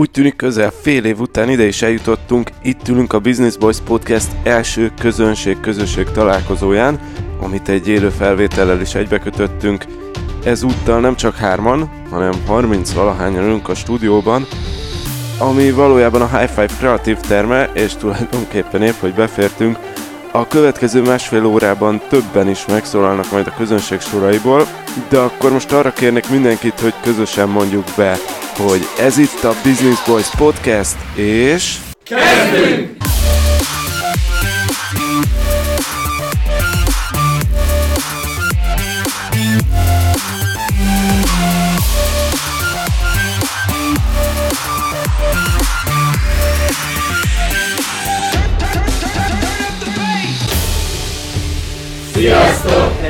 Úgy tűnik közel fél év után ide is eljutottunk, itt ülünk a Business Boys Podcast első közönség-közösség találkozóján, amit egy élő felvétellel is egybekötöttünk. Ezúttal nem csak hárman, hanem 30 valahányan ülünk a stúdióban, ami valójában a High Five kreatív terme, és tulajdonképpen épp, hogy befértünk, a következő másfél órában többen is megszólalnak majd a közönség soraiból, de akkor most arra kérnek mindenkit, hogy közösen mondjuk be, hogy ez itt a Business Boys Podcast, és... Kezdünk!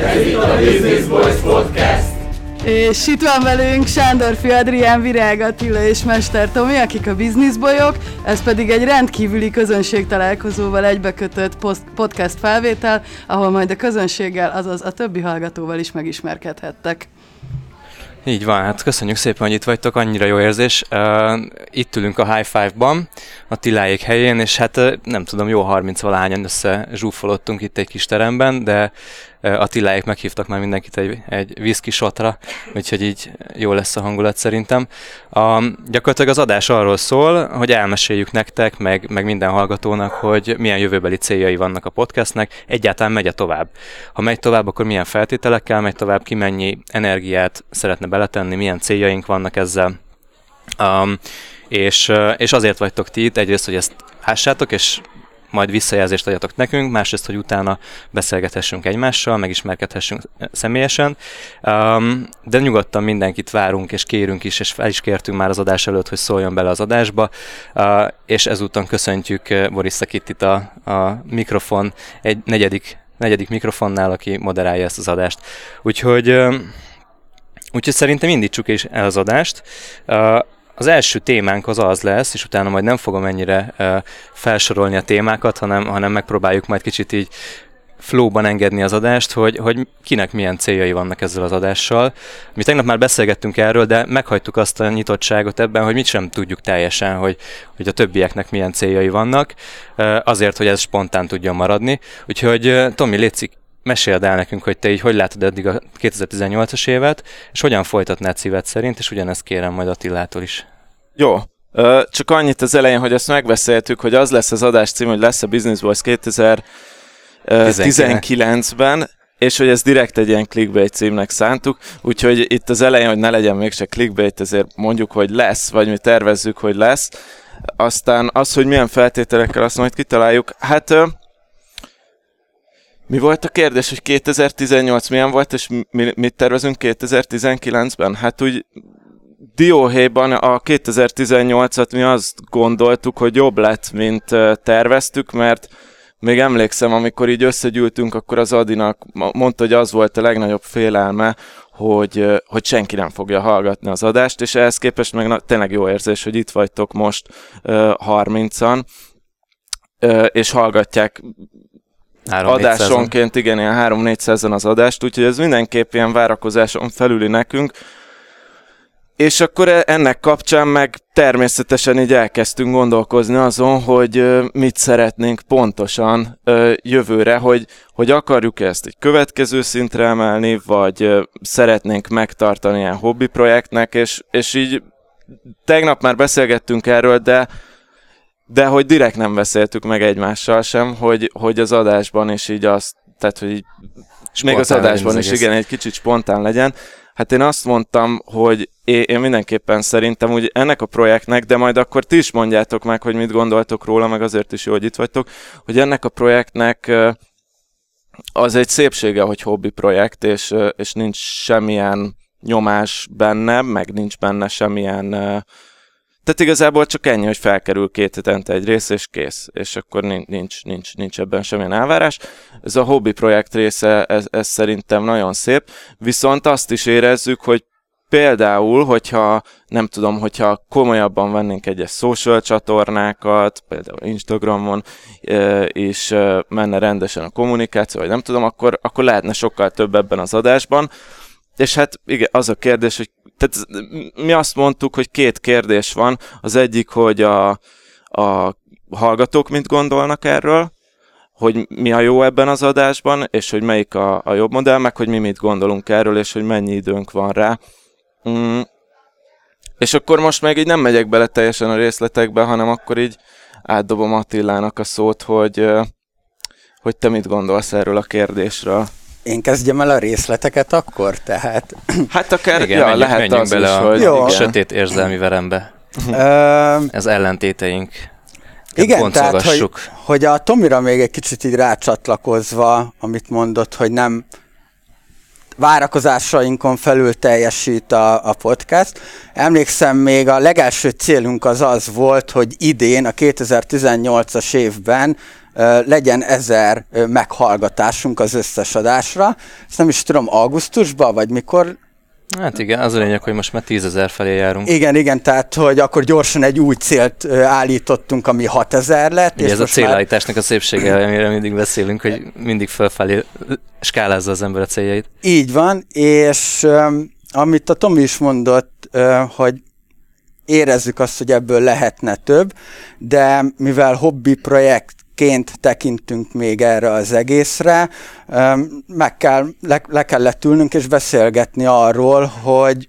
Ez itt a Business Boys Podcast. És itt van velünk Sándor Adrián, Virág Attila és Mester Tomi, akik a bizniszbolyok, ez pedig egy rendkívüli közönség találkozóval egybekötött podcast felvétel, ahol majd a közönséggel, azaz a többi hallgatóval is megismerkedhettek. Így van, hát köszönjük szépen, hogy itt vagytok, annyira jó érzés. Uh, itt ülünk a High Five-ban, a Tiláék helyén, és hát uh, nem tudom, jó 30 valahányan össze zsúfolottunk itt egy kis teremben, de Attiláék meghívtak már mindenkit egy, egy whisky shotra, úgyhogy így jó lesz a hangulat szerintem. A, gyakorlatilag az adás arról szól, hogy elmeséljük nektek, meg, meg minden hallgatónak, hogy milyen jövőbeli céljai vannak a podcastnek, egyáltalán megy tovább. Ha megy tovább, akkor milyen feltételekkel megy tovább, ki mennyi energiát szeretne beletenni, milyen céljaink vannak ezzel. Um, és, és azért vagytok ti itt, egyrészt, hogy ezt lássátok, és majd visszajelzést adjatok nekünk, másrészt, hogy utána beszélgethessünk egymással, megismerkedhessünk személyesen. Um, de nyugodtan mindenkit várunk és kérünk is, és fel is kértünk már az adás előtt, hogy szóljon bele az adásba, uh, és ezúton köszöntjük uh, Boris Szakittit a, a mikrofon egy negyedik, negyedik mikrofonnál, aki moderálja ezt az adást. Úgyhogy uh, Úgyhogy szerintem indítsuk is el az adást. Uh, az első témánk az az lesz, és utána majd nem fogom ennyire felsorolni a témákat, hanem, hanem megpróbáljuk majd kicsit így flowban engedni az adást, hogy, hogy kinek milyen céljai vannak ezzel az adással. Mi tegnap már beszélgettünk erről, de meghagytuk azt a nyitottságot ebben, hogy mit sem tudjuk teljesen, hogy, hogy a többieknek milyen céljai vannak, azért, hogy ez spontán tudjon maradni. Úgyhogy Tomi, létszik, meséld el nekünk, hogy te így hogy látod eddig a 2018-as évet, és hogyan folytatnád szíved szerint, és ugyanezt kérem majd Attilától is. Jó, csak annyit az elején, hogy azt megbeszéltük, hogy az lesz az adás cím, hogy lesz a Business Boys 2019-ben, és hogy ez direkt egy ilyen clickbait címnek szántuk, úgyhogy itt az elején, hogy ne legyen mégse clickbait, ezért mondjuk, hogy lesz, vagy mi tervezzük, hogy lesz. Aztán az, hogy milyen feltételekkel, azt majd kitaláljuk. Hát mi volt a kérdés, hogy 2018 milyen volt, és mi, mit tervezünk 2019-ben? Hát úgy Dióhéjban a 2018-at mi azt gondoltuk, hogy jobb lett, mint terveztük, mert még emlékszem, amikor így összegyűltünk, akkor az Adinak mondta, hogy az volt a legnagyobb félelme, hogy, hogy senki nem fogja hallgatni az adást, és ehhez képest meg na, tényleg jó érzés, hogy itt vagytok most uh, 30-an, uh, és hallgatják 3 adásonként, igen, ilyen 3-400-en az adást, úgyhogy ez mindenképp ilyen várakozáson felüli nekünk. És akkor e- ennek kapcsán meg természetesen így elkezdtünk gondolkozni azon, hogy mit szeretnénk pontosan jövőre, hogy, hogy akarjuk ezt egy következő szintre emelni, vagy szeretnénk megtartani ilyen hobbi projektnek, és, és így tegnap már beszélgettünk erről, de de hogy direkt nem beszéltük meg egymással sem, hogy, hogy az adásban is így azt, tehát hogy így, még az adásban is igen, egy kicsit spontán legyen. Hát én azt mondtam, hogy én, én mindenképpen szerintem hogy ennek a projektnek, de majd akkor ti is mondjátok meg, hogy mit gondoltok róla, meg azért is jó, hogy itt vagytok, hogy ennek a projektnek az egy szépsége, hogy hobbi projekt, és, és nincs semmilyen nyomás benne, meg nincs benne semmilyen tehát igazából csak ennyi, hogy felkerül két hetente egy rész, és kész. És akkor nincs, nincs, nincs ebben semmilyen elvárás. Ez a hobby projekt része, ez, ez szerintem nagyon szép. Viszont azt is érezzük, hogy például, hogyha nem tudom, hogyha komolyabban vennénk egyes social csatornákat, például Instagramon, és menne rendesen a kommunikáció, vagy nem tudom, akkor, akkor lehetne sokkal több ebben az adásban. És hát igen, az a kérdés, hogy tehát mi azt mondtuk, hogy két kérdés van. Az egyik, hogy a, a hallgatók mit gondolnak erről, hogy mi a jó ebben az adásban, és hogy melyik a, a jobb modell, meg hogy mi mit gondolunk erről, és hogy mennyi időnk van rá. Mm. És akkor most még így nem megyek bele teljesen a részletekbe, hanem akkor így átdobom Attilának a szót, hogy, hogy te mit gondolsz erről a kérdésről. Én kezdjem el a részleteket akkor, tehát... Hát akár, igen, ja, menjünk, lehet menjünk az bele is, a hogy... Jó. Sötét érzelmi verembe. Ez ellentéteink. igen, tehát, hogy, hogy a Tomira még egy kicsit így rácsatlakozva, amit mondott, hogy nem várakozásainkon felül teljesít a, a podcast. Emlékszem, még a legelső célunk az az volt, hogy idén, a 2018-as évben legyen ezer meghallgatásunk az összes adásra. Ezt nem is tudom, augusztusban, vagy mikor Hát igen, az a lényeg, hogy most már tízezer felé járunk. Igen, igen, tehát hogy akkor gyorsan egy új célt állítottunk, ami 6000 lett. Ugye ez a most már- célállításnak a szépsége, amire mindig beszélünk, hogy mindig fölfelé skálázza az ember a céljait. Így van, és amit a Tomi is mondott, hogy érezzük azt, hogy ebből lehetne több, de mivel hobbi projektként tekintünk még erre az egészre, meg kell, le, le kellett ülnünk és beszélgetni arról, hogy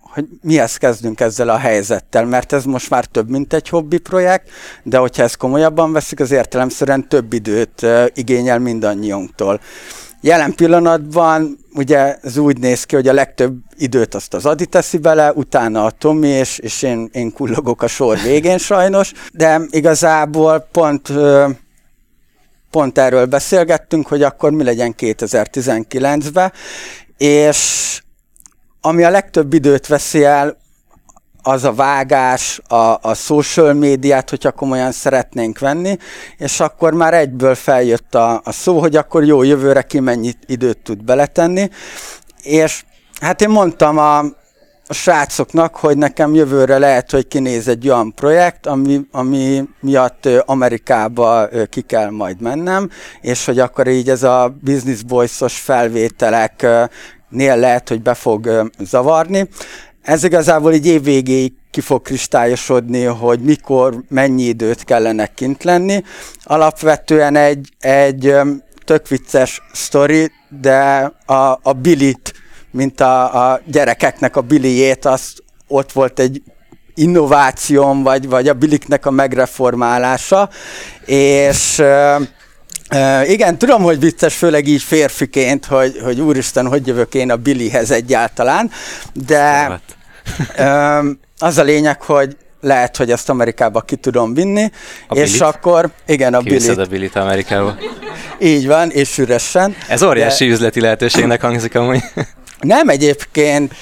hogy mihez kezdünk ezzel a helyzettel, mert ez most már több, mint egy hobbi projekt, de hogyha ezt komolyabban veszik, az értelemszerűen több időt igényel mindannyiunktól. Jelen pillanatban ugye ez úgy néz ki, hogy a legtöbb időt azt az Adi teszi bele, utána a Tomi, és, és én, én kullogok a sor végén sajnos, de igazából pont pont erről beszélgettünk, hogy akkor mi legyen 2019-ben, és ami a legtöbb időt veszi el, az a vágás, a, a social médiát, hogyha komolyan szeretnénk venni, és akkor már egyből feljött a, a szó, hogy akkor jó, jövőre ki mennyit időt tud beletenni, és hát én mondtam a, a srácoknak, hogy nekem jövőre lehet, hogy kinéz egy olyan projekt, ami, ami miatt Amerikába ki kell majd mennem, és hogy akkor így ez a Business Boys-os felvételeknél lehet, hogy be fog zavarni. Ez igazából így évvégéig ki fog kristályosodni, hogy mikor, mennyi időt kellene kint lenni. Alapvetően egy, egy tök vicces sztori, de a, a Billit, mint a, a gyerekeknek a Billyjét, azt ott volt egy innovációm, vagy, vagy a biliknek a megreformálása, és igen, tudom, hogy vicces, főleg így férfiként, hogy, hogy úristen, hogy jövök én a Billyhez egyáltalán, de ö, az a lényeg, hogy lehet, hogy ezt Amerikába ki tudom vinni, A és Billit? akkor, igen, a Kiviszed Billit, a Billit Amerikába. így van, és üresen. Ez óriási üzleti lehetőségnek hangzik amúgy. Nem egyébként,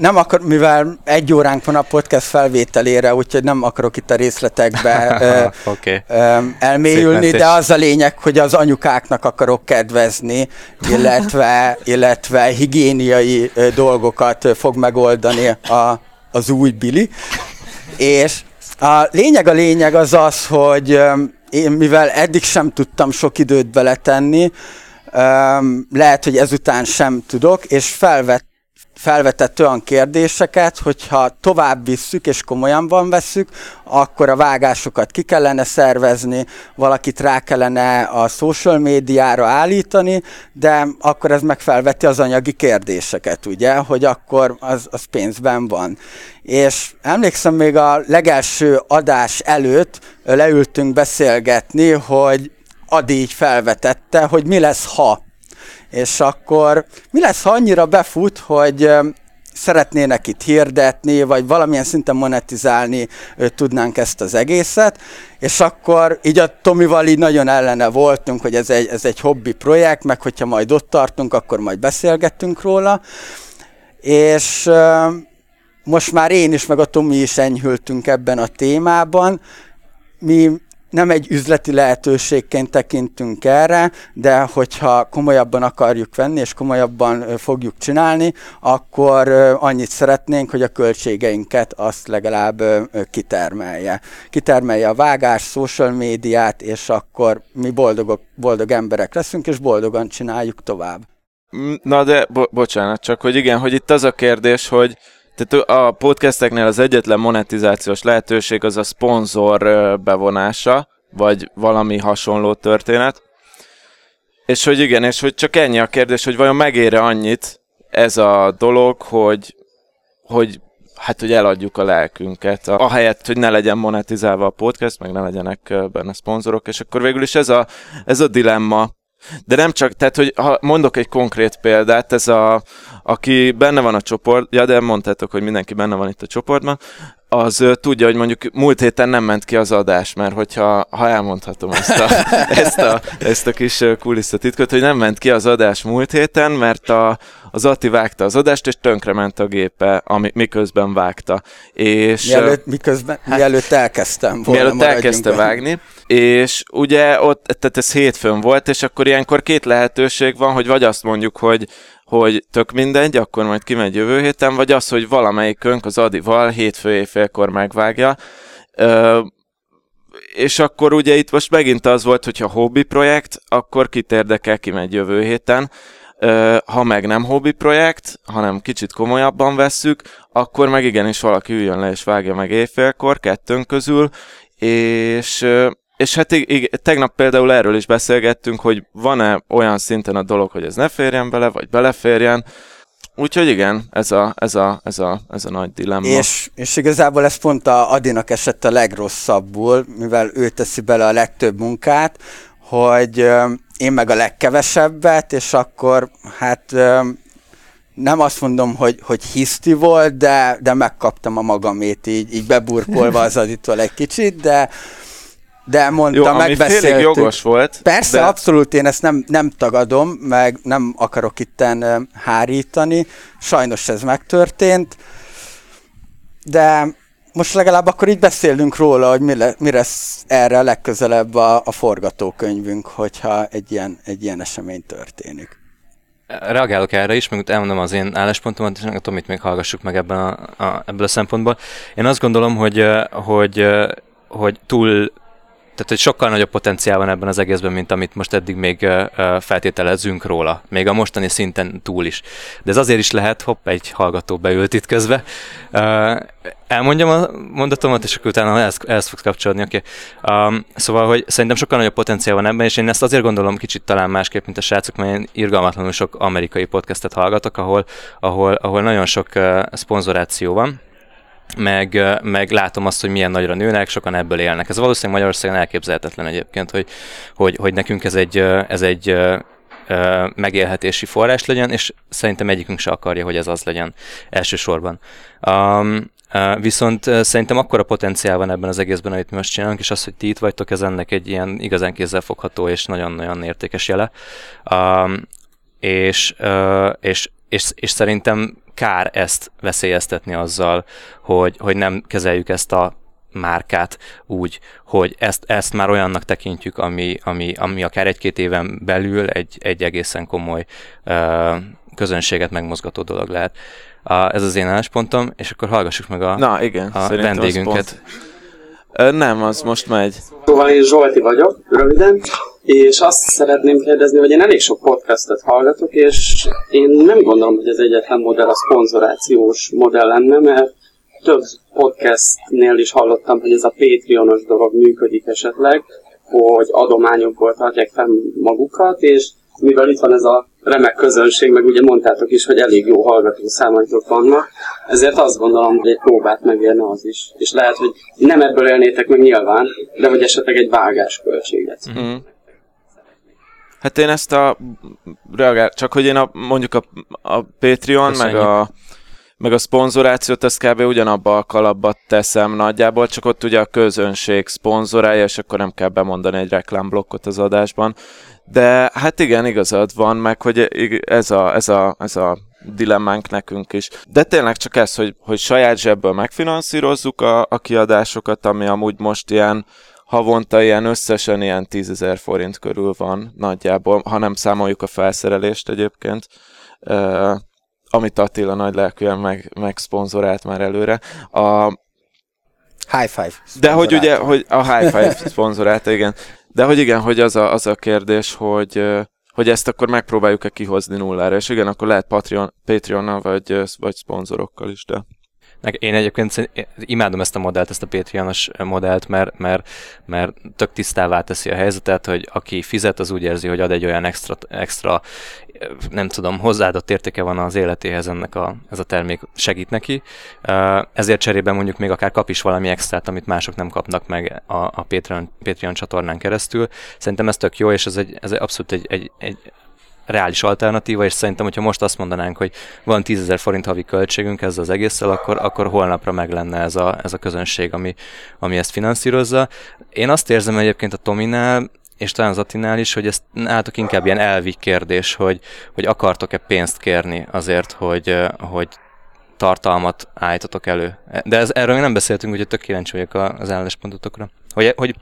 nem akar, mivel egy óránk van a podcast felvételére, úgyhogy nem akarok itt a részletekbe ö, öm, elmélyülni, de az a lényeg, hogy az anyukáknak akarok kedvezni, illetve, illetve higiéniai ö, dolgokat ö, fog megoldani a, az új Billy. És a lényeg a lényeg az az, hogy én mivel eddig sem tudtam sok időt beletenni, lehet, hogy ezután sem tudok, és felvett felvetett olyan kérdéseket, hogyha tovább visszük és komolyan van veszük, akkor a vágásokat ki kellene szervezni, valakit rá kellene a social médiára állítani, de akkor ez megfelveti az anyagi kérdéseket, ugye, hogy akkor az, az pénzben van. És emlékszem még a legelső adás előtt leültünk beszélgetni, hogy Adi így felvetette, hogy mi lesz, ha és akkor mi lesz, ha annyira befut, hogy szeretnének itt hirdetni, vagy valamilyen szinten monetizálni tudnánk ezt az egészet, és akkor így a Tomival így nagyon ellene voltunk, hogy ez egy, ez egy hobbi projekt, meg hogyha majd ott tartunk, akkor majd beszélgettünk róla, és most már én is, meg a Tomi is enyhültünk ebben a témában. Mi nem egy üzleti lehetőségként tekintünk erre, de hogyha komolyabban akarjuk venni, és komolyabban fogjuk csinálni, akkor annyit szeretnénk, hogy a költségeinket azt legalább kitermelje. Kitermelje a vágás, social médiát, és akkor mi boldogok, boldog emberek leszünk, és boldogan csináljuk tovább. Na de, bo- bocsánat, csak hogy igen, hogy itt az a kérdés, hogy tehát a podcasteknél az egyetlen monetizációs lehetőség az a szponzor bevonása, vagy valami hasonló történet. És hogy igen, és hogy csak ennyi a kérdés, hogy vajon megére annyit ez a dolog, hogy, hogy hát, hogy eladjuk a lelkünket, ahelyett, hogy ne legyen monetizálva a podcast, meg ne legyenek benne szponzorok, és akkor végül is ez a, ez a dilemma, de nem csak, tehát, hogy ha mondok egy konkrét példát, ez a, aki benne van a csoport, ja, de mondtátok, hogy mindenki benne van itt a csoportban, az tudja, hogy mondjuk múlt héten nem ment ki az adás, mert hogyha ha elmondhatom ezt a, ezt a, ezt a kis kulisszatitkot, hogy nem ment ki az adás múlt héten, mert a, az Ati vágta az adást, és ment a gépe, ami, miközben vágta. És, mielőtt, miközben, hát, mielőtt elkezdtem volna, Mielőtt elkezdte vágni, és ugye ott, tehát ez hétfőn volt, és akkor ilyenkor két lehetőség van, hogy vagy azt mondjuk, hogy hogy tök mindegy, akkor majd kimegy jövő héten, vagy az, hogy valamelyikünk az Adival hétfő éjfélkor megvágja. Ö, és akkor ugye itt most megint az volt, hogyha hobby projekt, akkor kit érdekel, kimegy jövő héten. Ö, ha meg nem hobby projekt, hanem kicsit komolyabban vesszük, akkor meg igenis valaki üljön le és vágja meg éjfélkor, kettőnk közül, és és hát ig- tegnap például erről is beszélgettünk, hogy van-e olyan szinten a dolog, hogy ez ne férjen bele, vagy beleférjen. Úgyhogy igen, ez a, ez a, ez a, ez a nagy dilemma. És, és igazából ez pont a Adinak esett a legrosszabbul, mivel ő teszi bele a legtöbb munkát, hogy én meg a legkevesebbet, és akkor hát nem azt mondom, hogy, hogy hiszti volt, de, de megkaptam a magamét így, így beburkolva az Aditól egy kicsit, de, de mondta, Jó, megbeszéltük. jogos volt. Persze, de... abszolút, én ezt nem, nem tagadom, meg nem akarok itten hárítani. Sajnos ez megtörtént. De most legalább akkor így beszélünk róla, hogy mi, le, mi lesz erre legközelebb a, a forgatókönyvünk, hogyha egy ilyen, egy ilyen esemény történik. Reagálok erre is, meg elmondom az én álláspontomat, és tudom, mit még hallgassuk meg ebben a, a, ebből a szempontból. Én azt gondolom, hogy, hogy, hogy túl tehát, hogy sokkal nagyobb potenciál van ebben az egészben, mint amit most eddig még feltételezünk róla. Még a mostani szinten túl is. De ez azért is lehet, hopp, egy hallgató beült itt közbe. Elmondjam a mondatomat, és akkor utána ehhez, ehhez fogsz kapcsolódni. Okay. Um, szóval, hogy szerintem sokkal nagyobb potenciál van ebben, és én ezt azért gondolom kicsit talán másképp, mint a srácok, mert én irgalmatlanul sok amerikai podcastet hallgatok, ahol, ahol, ahol nagyon sok uh, szponzoráció van, meg, meg látom azt, hogy milyen nagyra nőnek, sokan ebből élnek. Ez valószínűleg Magyarországon elképzelhetetlen egyébként, hogy, hogy, hogy nekünk ez egy, ez egy megélhetési forrás legyen, és szerintem egyikünk se akarja, hogy ez az legyen elsősorban. Um, viszont szerintem akkora potenciál van ebben az egészben, amit mi most csinálunk, és az, hogy ti itt vagytok, ez ennek egy ilyen igazán kézzelfogható és nagyon-nagyon értékes jele. Um, és, uh, és, és, és szerintem kár ezt veszélyeztetni azzal, hogy, hogy nem kezeljük ezt a márkát úgy, hogy ezt, ezt már olyannak tekintjük, ami, ami, ami akár egy-két éven belül egy, egy egészen komoly uh, közönséget megmozgató dolog lehet. Uh, ez az én álláspontom, és akkor hallgassuk meg a, Na, igen, a vendégünket. Ö, nem, az most megy. Szóval én Zsolti vagyok, röviden, és azt szeretném kérdezni, hogy én elég sok podcastet hallgatok, és én nem gondolom, hogy ez egyetlen modell a szponzorációs modell lenne, mert több podcastnél is hallottam, hogy ez a Patreonos dolog működik esetleg, hogy adományokból tartják fel magukat, és mivel itt van ez a remek közönség, meg ugye mondtátok is, hogy elég jó hallgató számaitok vannak, ezért azt gondolom, hogy egy próbát megérne az is. És lehet, hogy nem ebből élnétek meg nyilván, de hogy esetleg egy vágás költséget. Mm-hmm. Hát én ezt a reagál, csak hogy én a, mondjuk a, a Patreon, Köszönjük. meg a, meg a szponzorációt, ezt kb. ugyanabba a kalapba teszem nagyjából, csak ott ugye a közönség szponzorálja, és akkor nem kell bemondani egy reklámblokkot az adásban. De hát igen, igazad van, meg hogy ez a, ez a, ez a dilemmánk nekünk is. De tényleg csak ez, hogy, hogy saját zsebből megfinanszírozzuk a, a kiadásokat, ami amúgy most ilyen havonta ilyen összesen ilyen 10 ezer forint körül van nagyjából, ha nem számoljuk a felszerelést egyébként, uh, amit Attila nagy lelkűen meg, meg szponzorált már előre. A, High Five. De hogy ugye, hogy a High Five szponzorált, igen. De hogy igen, hogy az a, az a kérdés, hogy, hogy ezt akkor megpróbáljuk-e kihozni nullára, és igen, akkor lehet Patreon, Patreonnal vagy, vagy szponzorokkal is, de... Én egyébként imádom ezt a modellt, ezt a Patreonos modellt, mert, mert, mert tök tisztává teszi a helyzetet, hogy aki fizet, az úgy érzi, hogy ad egy olyan extra, extra nem tudom, hozzáadott értéke van az életéhez ennek a, ez a termék segít neki. Ezért cserében mondjuk még akár kap is valami extrát, amit mások nem kapnak meg a, a Patreon, Patreon csatornán keresztül. Szerintem ez tök jó, és ez, egy, ez abszolút egy, egy, egy reális alternatíva, és szerintem, hogyha most azt mondanánk, hogy van 10 forint havi költségünk ezzel az egésszel, akkor, akkor holnapra meg lenne ez a, ez a közönség, ami, ami ezt finanszírozza. Én azt érzem egyébként a Tominál, és talán az Attinál is, hogy ez nálatok inkább ilyen elvi kérdés, hogy, hogy akartok-e pénzt kérni azért, hogy, hogy tartalmat állítotok elő. De ez, erről még nem beszéltünk, úgyhogy tök kíváncsi vagyok az álláspontotokra. Hogy, hogy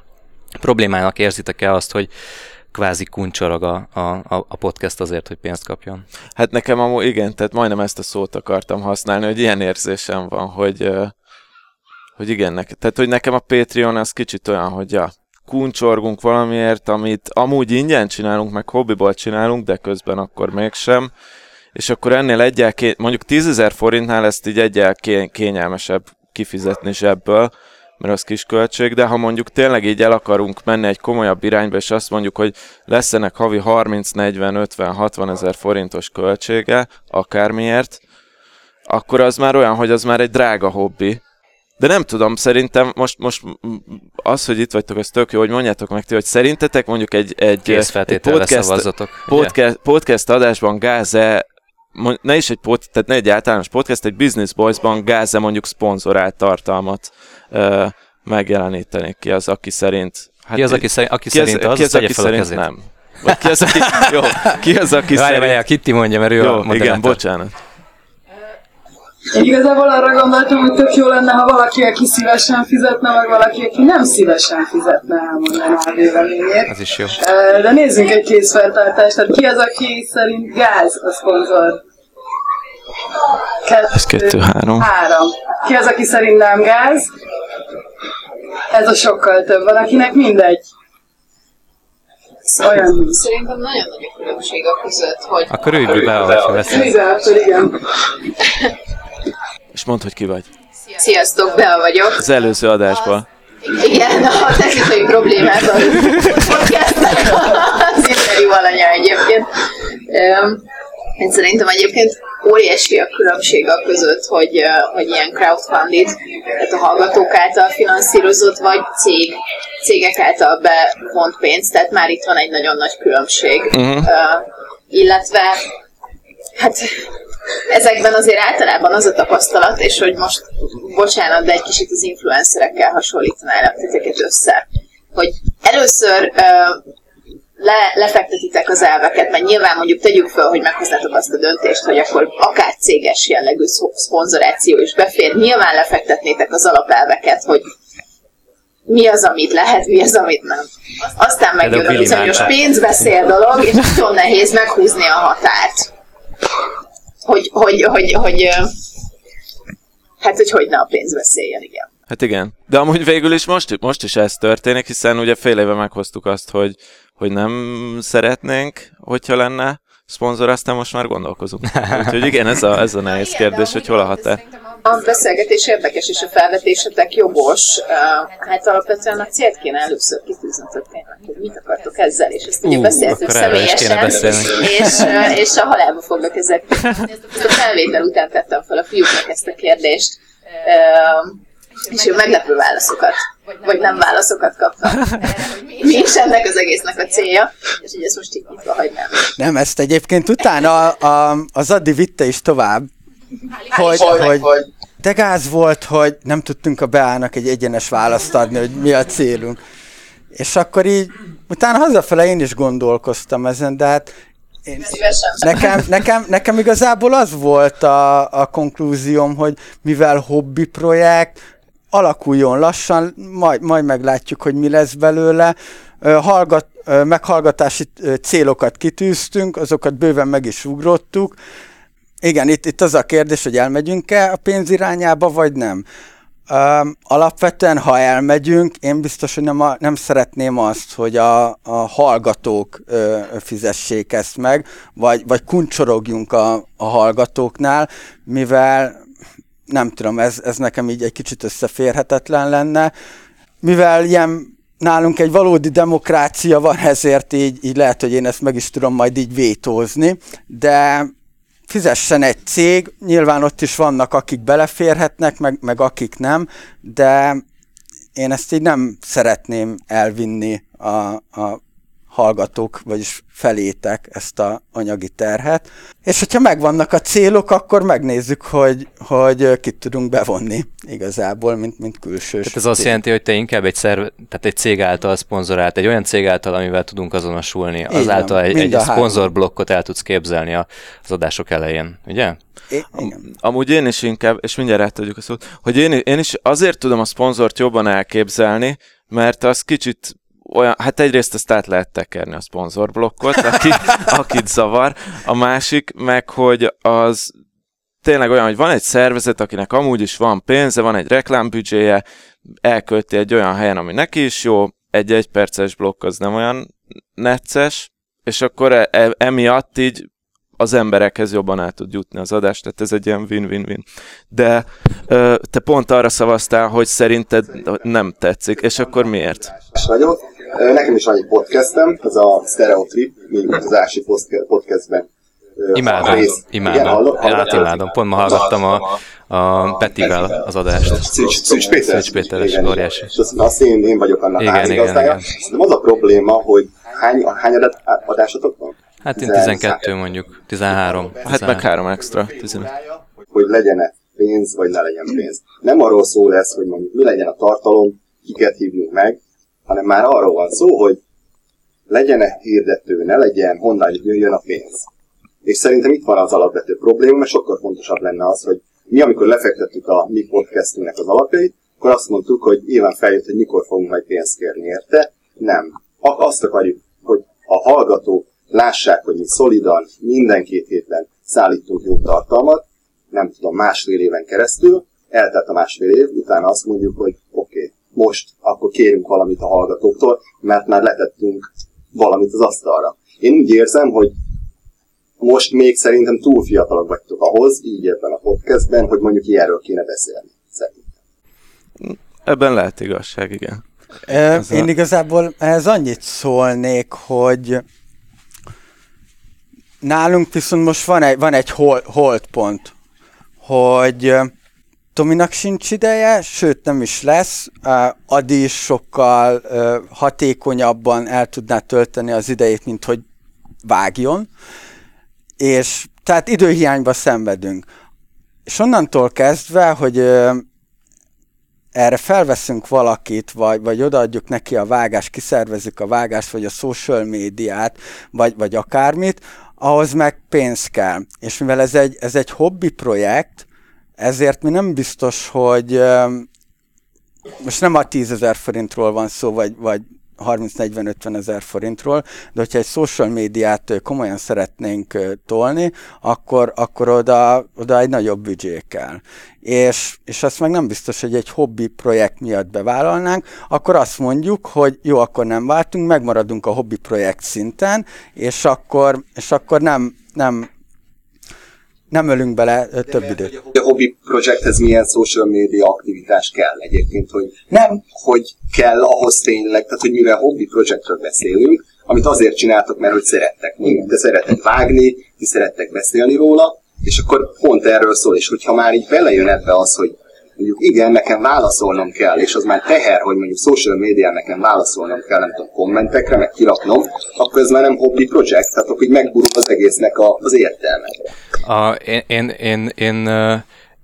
problémának érzitek-e azt, hogy kvázi kuncsorog a, a, a podcast azért, hogy pénzt kapjon? Hát nekem amúgy igen, tehát majdnem ezt a szót akartam használni, hogy ilyen érzésem van, hogy, hogy igen, nek, tehát hogy nekem a Patreon az kicsit olyan, hogy ja, kuncsorgunk valamiért, amit amúgy ingyen csinálunk, meg hobbiból csinálunk, de közben akkor mégsem. És akkor ennél egyel, mondjuk 10 forintnál ezt így egyel kényelmesebb kifizetni zsebből, mert az kis költség, de ha mondjuk tényleg így el akarunk menni egy komolyabb irányba, és azt mondjuk, hogy lesz ennek havi 30, 40, 50, 60 ezer forintos költsége, akármiért, akkor az már olyan, hogy az már egy drága hobbi, de nem tudom, szerintem most, most az, hogy itt vagytok, az tök jó, hogy mondjátok meg ti, hogy szerintetek mondjuk egy, egy, egy podcast, podcast, podcast adásban gáze ne is egy pod, tehát ne egy általános podcast, egy Business Boys-ban gáze mondjuk szponzorált tartalmat uh, megjelenítenék ki az, aki szerint... Hát ki az, aki, szerint, aki ki az, szerint az, ki az, aki szerint nem. Vagy ki az, aki, jó, ki az, aki Várj, szerint... Várj, Kitty mondja, mert ő jó, a igen, bocsánat. Én igazából arra gondoltam, hogy tök jó lenne, ha valaki, aki szívesen fizetne, meg valaki, aki nem szívesen fizetne, elmondaná a véleményét. Ez is jó. De nézzünk egy kézfeltartást. Tehát ki az, aki szerint gáz a szponzor? Kettő, Ez kettő, három. Három. Ki az, aki szerint nem gáz? Ez a sokkal több. Van, akinek mindegy. Olyan. Szerintem nagyon nagy a különbség a között, hogy... Akkor ülj be, ha veszel. Igen. És mondd, hogy ki vagy. Sziasztok, Bea vagyok. Az előző adásban. Igen, a technikai problémák a podcastnak az interjú alanya egyébként. Én szerintem egyébbiként óriási a különbség a között, hogy, hogy ilyen crowdfunded, tehát a hallgatók által finanszírozott, vagy cég, cégek által bevont pénzt, tehát már itt van egy nagyon nagy különbség. Uh-huh. Uh, illetve hát ezekben azért általában az a tapasztalat, és hogy most, bocsánat, de egy kicsit az influencerekkel hasonlítanálak titeket össze, hogy először uh, le, lefektetitek az elveket, mert nyilván mondjuk tegyük fel, hogy meghoznátok azt a döntést, hogy akkor akár céges jellegű szponzoráció is befér, nyilván lefektetnétek az alapelveket, hogy mi az, amit lehet, mi az, amit nem. Aztán megjön a bizonyos pénzbeszél dolog, és nagyon nehéz meghúzni a határt hogy, hogy, hogy, hogy, hát, hogy hogy ne a pénz beszéljen, igen. Hát igen. De amúgy végül is most, most is ez történik, hiszen ugye fél éve meghoztuk azt, hogy, hogy nem szeretnénk, hogyha lenne szponzor, aztán most már gondolkozunk. Úgyhogy igen, ez a, ez a nehéz kérdés, hogy hol a határ. A beszélgetés érdekes, és a felvetésetek jogos. Hát alapvetően a célt kéne először kitűznötök tényleg, hogy mit akartok ezzel, és ezt ugye beszéltük személyesen, és, és a halálba foglak ezek. Ezt a felvétel után tettem fel a fiúknak ezt a kérdést, és ő meglepő. válaszokat, vagy nem válaszokat kaptak. Mi is. Ennek az egésznek a célja, és így ezt most itt nyitva hagynám. Nem, ezt egyébként utána a, a, az Addi vitte is tovább, hogy, hogy, hogy de gáz volt, hogy nem tudtunk a Beának egy egyenes választ adni, hogy mi a célunk. És akkor így, utána hazafele én is gondolkoztam ezen, de hát én, nekem, nekem, nekem igazából az volt a, a konklúzióm, hogy mivel hobbi projekt, alakuljon lassan, majd, majd meglátjuk, hogy mi lesz belőle. Hallgat, meghallgatási célokat kitűztünk, azokat bőven meg is ugrottuk, igen, itt, itt az a kérdés, hogy elmegyünk-e a pénz irányába, vagy nem. Alapvetően, ha elmegyünk, én biztos, hogy nem, a, nem szeretném azt, hogy a, a hallgatók ö, fizessék ezt meg, vagy, vagy kuncsorogjunk a, a hallgatóknál, mivel nem tudom, ez, ez nekem így egy kicsit összeférhetetlen lenne, mivel ilyen nálunk egy valódi demokrácia van, ezért így, így lehet, hogy én ezt meg is tudom majd így vétózni, de fizessen egy cég, nyilván ott is vannak, akik beleférhetnek, meg, meg akik nem, de én ezt így nem szeretném elvinni a, a hallgatók, vagyis felétek ezt a anyagi terhet. És hogyha megvannak a célok, akkor megnézzük, hogy, hogy kit tudunk bevonni igazából, mint, mint külsős. Tehát ez azt jelenti, hogy te inkább egy, szerv, tehát egy cég által szponzorált, egy olyan cég által, amivel tudunk azonosulni, azáltal egy, egy szponzorblokkot el tudsz képzelni az adások elején, ugye? É, igen. Amúgy én is inkább, és mindjárt átadjuk a szót, hogy én, én is azért tudom a szponzort jobban elképzelni, mert az kicsit olyan, hát egyrészt ezt át lehet tekerni a szponzorblokkot, aki, akit zavar. A másik meg, hogy az tényleg olyan, hogy van egy szervezet, akinek amúgy is van pénze, van egy reklámbüdzséje, elkölti egy olyan helyen, ami neki is jó, egy egyperces blokk az nem olyan necces, és akkor e- e- emiatt így az emberekhez jobban el tud jutni az adást, tehát ez egy ilyen win-win-win. De ö, te pont arra szavaztál, hogy szerinted nem tetszik, és akkor miért? Vagyok. Nekem is van egy podcastem, az a Stereotrip, mint az Ási podcastben. Imádom, rész. imádom. Igen, hallok, hallok, hát imádom. Pont ma hallgattam a, a Petivel az adást. Szűcs Péter. Szűcs Péteres, óriási. Azt én, én vagyok annak igen, házigazdája. Szerintem az a probléma, hogy hány, hány adásotok van? Hát én 12 mondjuk, 13. Hát meg három extra. 15. Hogy legyen-e pénz, vagy ne legyen pénz. Nem arról szól ez, hogy mondjuk mi legyen a tartalom, kiket hívjunk meg, hanem már arról van szó, hogy legyen-e hirdető, ne legyen, honnan jöjjön a pénz. És szerintem itt van az alapvető probléma, mert sokkal fontosabb lenne az, hogy mi, amikor lefektettük a mi podcastünknek az alapjait, akkor azt mondtuk, hogy nyilván feljött, hogy mikor fogunk majd pénzt kérni érte. Nem. Azt akarjuk, hogy a hallgatók lássák, hogy mi szolidan minden két héten szállítunk jó tartalmat, nem tudom, másfél éven keresztül, eltelt a másfél év, utána azt mondjuk, hogy oké, okay, most akkor kérünk valamit a hallgatóktól, mert már letettünk valamit az asztalra. Én úgy érzem, hogy most még szerintem túl fiatalok vagytok ahhoz, így ebben a podcastben, hogy mondjuk ilyenről kéne beszélni, szerintem. Ebben lehet igazság, igen. E, én a... igazából ehhez annyit szólnék, hogy nálunk viszont most van egy, van egy hold, holdpont, hogy Tominak sincs ideje, sőt nem is lesz, Adi is sokkal hatékonyabban el tudná tölteni az idejét, mint hogy vágjon, és tehát időhiányba szenvedünk. És onnantól kezdve, hogy erre felveszünk valakit, vagy, vagy odaadjuk neki a vágást, kiszervezzük a vágást, vagy a social médiát, vagy, vagy akármit, ahhoz meg pénz kell. És mivel ez egy, ez egy hobbi projekt, ezért mi nem biztos, hogy most nem a 10 ezer forintról van szó, vagy, vagy 30-40-50 ezer forintról, de hogyha egy social médiát komolyan szeretnénk tolni, akkor, akkor oda, oda egy nagyobb büdzsé kell. És, és azt meg nem biztos, hogy egy hobbi projekt miatt bevállalnánk, akkor azt mondjuk, hogy jó, akkor nem váltunk, megmaradunk a hobbi projekt szinten, és akkor, és akkor nem, nem nem ölünk bele több időt. A hobby projekthez milyen social media aktivitás kell egyébként, hogy nem, hogy kell ahhoz tényleg, tehát hogy mivel hobby projektről beszélünk, amit azért csináltak, mert hogy szerettek. Mondjuk, te szeretek vágni, ti szerettek beszélni róla, és akkor pont erről szól, és hogyha már így belejön ebbe az, hogy mondjuk igen, nekem válaszolnom kell, és az már teher, hogy mondjuk social médián nekem válaszolnom kell, nem tudom, kommentekre, meg kiraknom, akkor ez már nem hobby projekt, tehát akkor így megburul az egésznek a, az értelme. A, én, én, én, én,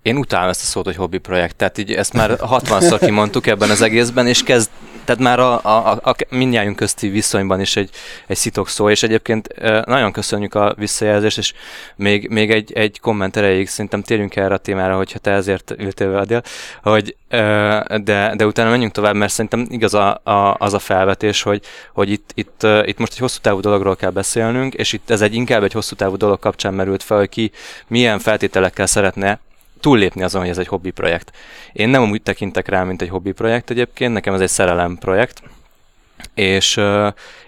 én utálom ezt a szót, hogy hobby projekt, tehát így ezt már 60-szor kimondtuk ebben az egészben, és kezd, tehát már a, a, a, a mindjárt közti viszonyban is egy, egy szitok szó, és egyébként nagyon köszönjük a visszajelzést, és még, még egy, egy komment erejéig szerintem térjünk erre a témára, hogyha te ezért ültél veledél, hogy de, de utána menjünk tovább, mert szerintem igaz a, a, az a felvetés, hogy, hogy itt, itt, itt most egy hosszú távú dologról kell beszélnünk, és itt ez egy inkább egy hosszú távú dolog kapcsán merült fel, hogy ki milyen feltételekkel szeretne túllépni azon, hogy ez egy hobbi projekt. Én nem úgy tekintek rá, mint egy hobbi projekt egyébként, nekem ez egy szerelem projekt, és,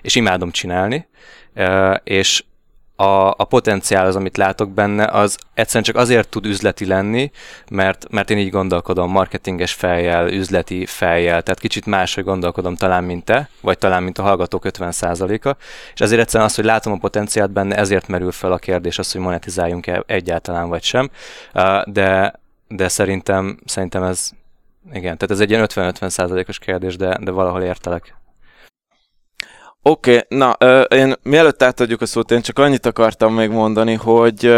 és imádom csinálni, és a, a potenciál az, amit látok benne, az egyszerűen csak azért tud üzleti lenni, mert, mert én így gondolkodom, marketinges fejjel, üzleti fejjel, tehát kicsit máshogy gondolkodom talán, mint te, vagy talán, mint a hallgatók 50%-a, és ezért egyszerűen az, hogy látom a potenciált benne, ezért merül fel a kérdés az, hogy monetizáljunk-e egyáltalán, vagy sem, de, de szerintem, szerintem ez, igen, tehát ez egy ilyen 50-50%-os kérdés, de, de valahol értelek. Oké, okay, na, én mielőtt átadjuk a szót, én csak annyit akartam még mondani, hogy,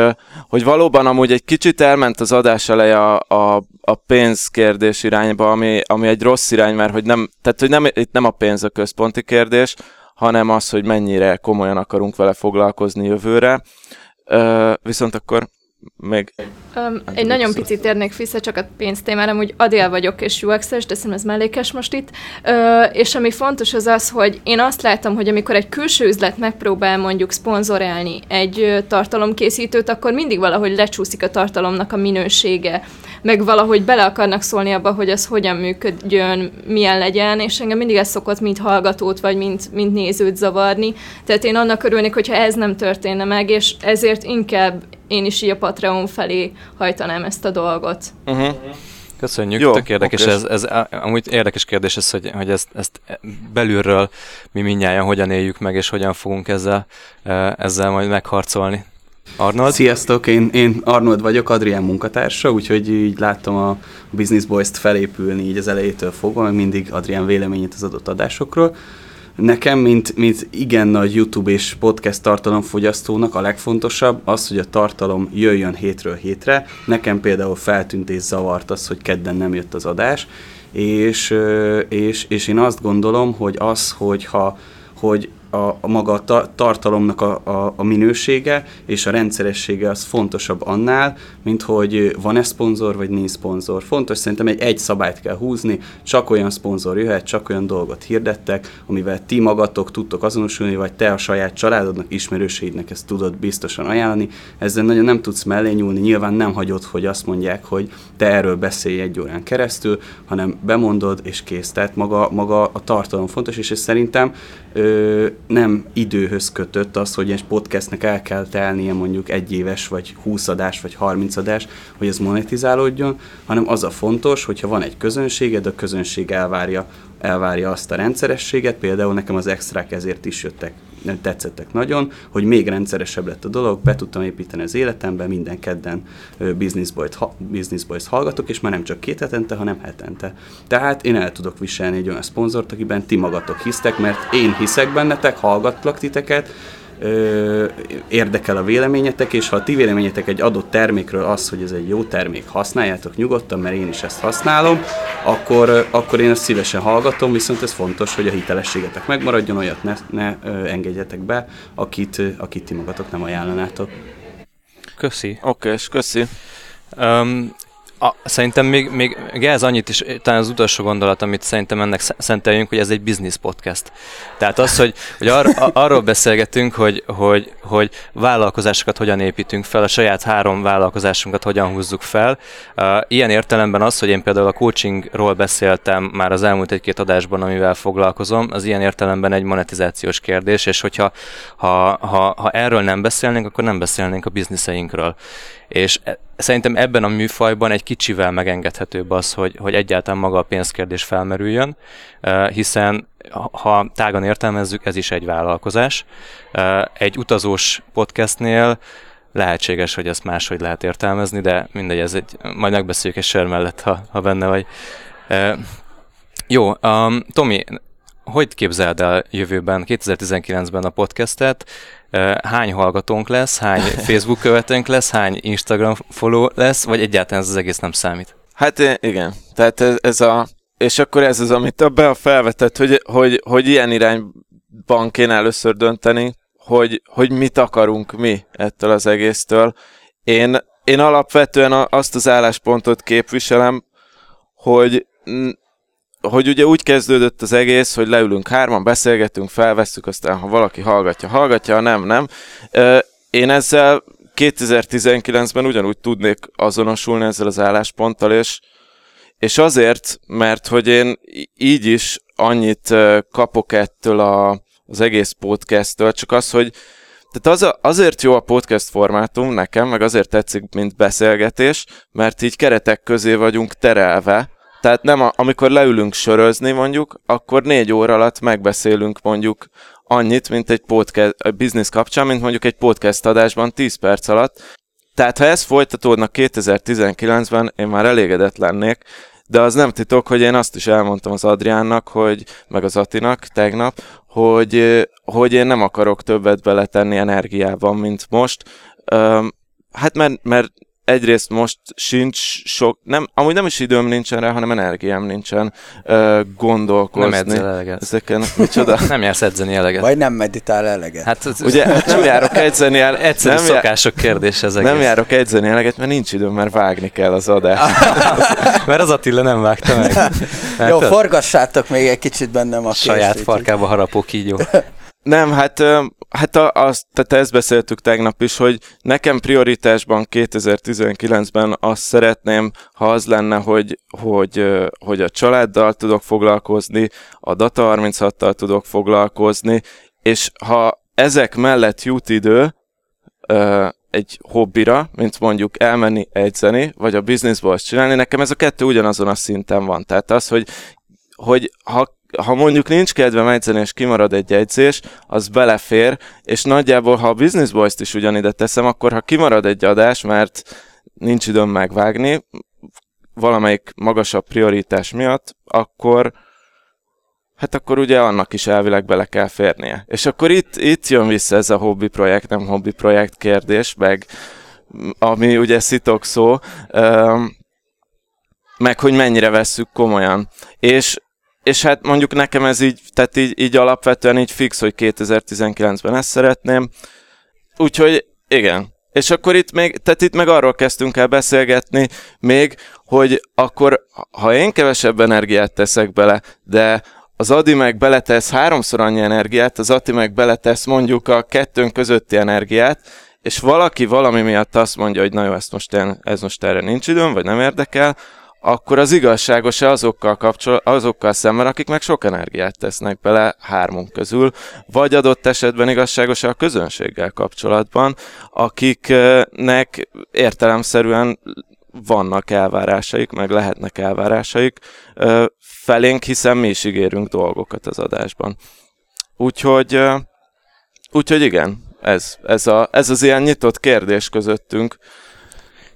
hogy valóban amúgy egy kicsit elment az adás eleje a, a, a pénzkérdés irányba, ami, ami egy rossz irány, mert hogy nem, tehát, hogy nem, itt nem a pénz a központi kérdés, hanem az, hogy mennyire komolyan akarunk vele foglalkozni jövőre. Viszont akkor még... Um, egy nagyon picit térnék vissza csak a pénztémára, hogy Adél vagyok és UX-es, de szerintem ez mellékes most itt. Uh, és ami fontos az az, hogy én azt látom, hogy amikor egy külső üzlet megpróbál mondjuk szponzorálni egy tartalomkészítőt, akkor mindig valahogy lecsúszik a tartalomnak a minősége, meg valahogy bele akarnak szólni abba, hogy ez hogyan működjön, milyen legyen, és engem mindig ez szokott mint hallgatót, vagy mint, mint nézőt zavarni. Tehát én annak örülnék, hogyha ez nem történne meg, és ezért inkább én is így a Patreon felé hajtanám ezt a dolgot. Uh-huh. Köszönjük, Jó, tök érdekes ez, ez, amúgy érdekes kérdés ez, hogy, hogy ezt, ezt belülről mi mindjárt hogyan éljük meg, és hogyan fogunk ezzel, e, ezzel majd megharcolni. Arnold? Sziasztok, én, én Arnold vagyok, Adrián munkatársa, úgyhogy így láttam a Business Boys-t felépülni így az elejétől fogva, mindig Adrián véleményét az adott adásokról. Nekem, mint, mint igen nagy YouTube és podcast tartalomfogyasztónak a legfontosabb az, hogy a tartalom jöjjön hétről hétre. Nekem például feltűnt és zavart az, hogy kedden nem jött az adás, és, és, és én azt gondolom, hogy az, hogyha hogy a, a maga a ta, tartalomnak a, a, a minősége és a rendszeressége az fontosabb annál, mint hogy van-e szponzor, vagy nincs szponzor. Fontos szerintem egy egy szabályt kell húzni, csak olyan szponzor jöhet, csak olyan dolgot hirdettek, amivel ti magatok tudtok azonosulni, vagy te a saját családodnak, ismerőseidnek ezt tudod biztosan ajánlani. Ezzel nagyon nem tudsz mellé nyúlni, nyilván nem hagyod, hogy azt mondják, hogy te erről beszélj egy órán keresztül, hanem bemondod és kész. Tehát maga, maga a tartalom fontos, és ez szerintem nem időhöz kötött az, hogy egy podcastnek el kell telnie mondjuk egy éves, vagy 20 adás, vagy 30 adás, hogy ez monetizálódjon, hanem az a fontos, hogyha van egy közönséged, a közönség elvárja, elvárja azt a rendszerességet, például nekem az extrák ezért is jöttek tetszettek nagyon, hogy még rendszeresebb lett a dolog, be tudtam építeni az életembe, minden kedden Business Boys, Business Boys hallgatok, és már nem csak két hetente, hanem hetente. Tehát én el tudok viselni egy olyan szponzort, akiben ti magatok hisztek, mert én hiszek bennetek, hallgatlak titeket, ö, érdekel a véleményetek, és ha a ti véleményetek egy adott termékről az, hogy ez egy jó termék, használjátok nyugodtan, mert én is ezt használom, akkor, akkor én ezt szívesen hallgatom, viszont ez fontos, hogy a hitelességetek megmaradjon, olyat ne, ne ö, engedjetek be, akit, akit ti magatok nem ajánlanátok. Köszi. Oké, okay, és köszi. Um, a, szerintem még, még ez annyit is, talán az utolsó gondolat, amit szerintem ennek szenteljünk, hogy ez egy business podcast. Tehát az, hogy, hogy ar, arról beszélgetünk, hogy, hogy, hogy vállalkozásokat hogyan építünk fel, a saját három vállalkozásunkat hogyan húzzuk fel. Uh, ilyen értelemben az, hogy én például a coachingról beszéltem már az elmúlt egy-két adásban, amivel foglalkozom, az ilyen értelemben egy monetizációs kérdés, és hogyha ha, ha, ha erről nem beszélnénk, akkor nem beszélnénk a bizniszeinkről. És e, szerintem ebben a műfajban egy kicsivel megengedhetőbb az, hogy, hogy egyáltalán maga a pénzkérdés felmerüljön, hiszen ha tágan értelmezzük, ez is egy vállalkozás. Egy utazós podcastnél lehetséges, hogy ezt máshogy lehet értelmezni, de mindegy, ez egy, majd megbeszéljük egy sör mellett, ha, ha benne vagy. Jó, um, Tomi, hogy képzeld el jövőben, 2019-ben a podcastet? hány hallgatónk lesz, hány Facebook követőnk lesz, hány Instagram follow lesz, vagy egyáltalán ez az egész nem számít? Hát igen, tehát ez, ez a, és akkor ez az, amit a felvetett, hogy, hogy, hogy ilyen irányban kéne először dönteni, hogy, hogy mit akarunk mi ettől az egésztől. Én, én alapvetően azt az álláspontot képviselem, hogy hogy ugye úgy kezdődött az egész, hogy leülünk hárman, beszélgetünk, felvesszük, aztán ha valaki hallgatja, hallgatja, ha nem, nem. Én ezzel 2019-ben ugyanúgy tudnék azonosulni ezzel az állásponttal, és, és azért, mert hogy én így is annyit kapok ettől a, az egész podcasttől, csak az, hogy tehát az a, azért jó a podcast formátum nekem, meg azért tetszik, mint beszélgetés, mert így keretek közé vagyunk terelve, tehát nem, a, amikor leülünk sörözni mondjuk, akkor négy óra alatt megbeszélünk mondjuk annyit, mint egy podcast, a business kapcsán, mint mondjuk egy podcast adásban 10 perc alatt. Tehát ha ez folytatódna 2019-ben, én már elégedett lennék, de az nem titok, hogy én azt is elmondtam az Adriánnak, hogy, meg az Atinak tegnap, hogy, hogy én nem akarok többet beletenni energiában, mint most. Hát mert, mert egyrészt most sincs sok, nem, amúgy nem is időm nincsen rá, hanem energiám nincsen uh, gondolkozni. Nem edzel eleget. Ezeken, micsoda? nem jársz edzeni eleget. Vagy nem meditál eleget. Hát ugye hát nem járok edzeni eleget. Egyszerű nem szokások kérdés ez egész. Nem járok edzeni eleget, mert nincs időm, mert vágni kell az adást. mert az Attila nem vágta meg. Hát, Jó, forgassátok még egy kicsit bennem a Saját farkába harapó kígyó. Nem, hát, hát a, azt, tehát ezt beszéltük tegnap is, hogy nekem prioritásban 2019-ben azt szeretném, ha az lenne, hogy, hogy, hogy a családdal tudok foglalkozni, a Data 36-tal tudok foglalkozni, és ha ezek mellett jut idő egy hobbira, mint mondjuk elmenni edzeni, vagy a azt csinálni, nekem ez a kettő ugyanazon a szinten van. Tehát az, hogy, hogy ha ha mondjuk nincs kedvem edzeni, és kimarad egy edzés, az belefér, és nagyjából, ha a Business Boys-t is ugyanide teszem, akkor ha kimarad egy adás, mert nincs időm megvágni, valamelyik magasabb prioritás miatt, akkor hát akkor ugye annak is elvileg bele kell férnie. És akkor itt, itt jön vissza ez a hobbi projekt, nem hobbi projekt kérdés, meg ami ugye szitok szó, meg hogy mennyire vesszük komolyan. És és hát mondjuk nekem ez így, tehát így, így alapvetően így fix, hogy 2019-ben ezt szeretném. Úgyhogy igen. És akkor itt még, tehát itt meg arról kezdtünk el beszélgetni még, hogy akkor, ha én kevesebb energiát teszek bele, de az Adi meg beletesz háromszor annyi energiát, az Ati meg beletesz mondjuk a kettőnk közötti energiát, és valaki valami miatt azt mondja, hogy na jó, ezt most én, ez most erre nincs időm, vagy nem érdekel, akkor az igazságos-e azokkal, kapcsol- azokkal szemben, akik meg sok energiát tesznek bele hármunk közül, vagy adott esetben igazságos a közönséggel kapcsolatban, akiknek értelemszerűen vannak elvárásaik, meg lehetnek elvárásaik felénk, hiszen mi is ígérünk dolgokat az adásban. Úgyhogy, úgyhogy igen, ez, ez, a, ez az ilyen nyitott kérdés közöttünk,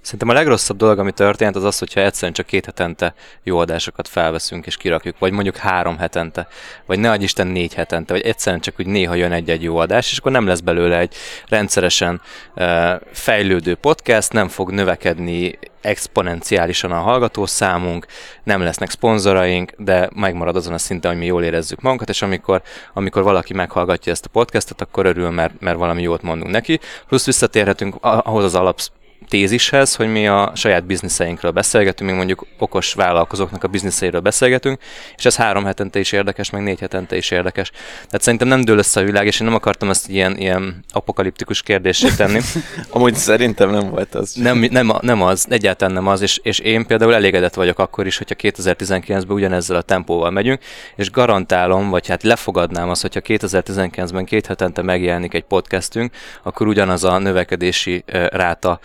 Szerintem a legrosszabb dolog, ami történt, az az, hogyha egyszerűen csak két hetente jó adásokat felveszünk és kirakjuk, vagy mondjuk három hetente, vagy ne adj Isten négy hetente, vagy egyszerűen csak úgy néha jön egy-egy jó adás, és akkor nem lesz belőle egy rendszeresen uh, fejlődő podcast, nem fog növekedni exponenciálisan a hallgatószámunk, nem lesznek szponzoraink, de megmarad azon a szinten, hogy mi jól érezzük magunkat, és amikor, amikor valaki meghallgatja ezt a podcastot, akkor örül, mert, mert valami jót mondunk neki. Plusz visszatérhetünk ahhoz az alap tézishez, hogy mi a saját bizniszeinkről beszélgetünk, még mondjuk okos vállalkozóknak a bizniszeiről beszélgetünk, és ez három hetente is érdekes, meg négy hetente is érdekes. Tehát szerintem nem dől össze a világ, és én nem akartam ezt ilyen, ilyen apokaliptikus kérdésé tenni. Amúgy szerintem nem volt az. Nem, nem, nem az, egyáltalán nem az, és, és én például elégedett vagyok akkor is, hogyha 2019-ben ugyanezzel a tempóval megyünk, és garantálom, vagy hát lefogadnám azt, hogyha 2019-ben két hetente megjelenik egy podcastünk, akkor ugyanaz a növekedési ráta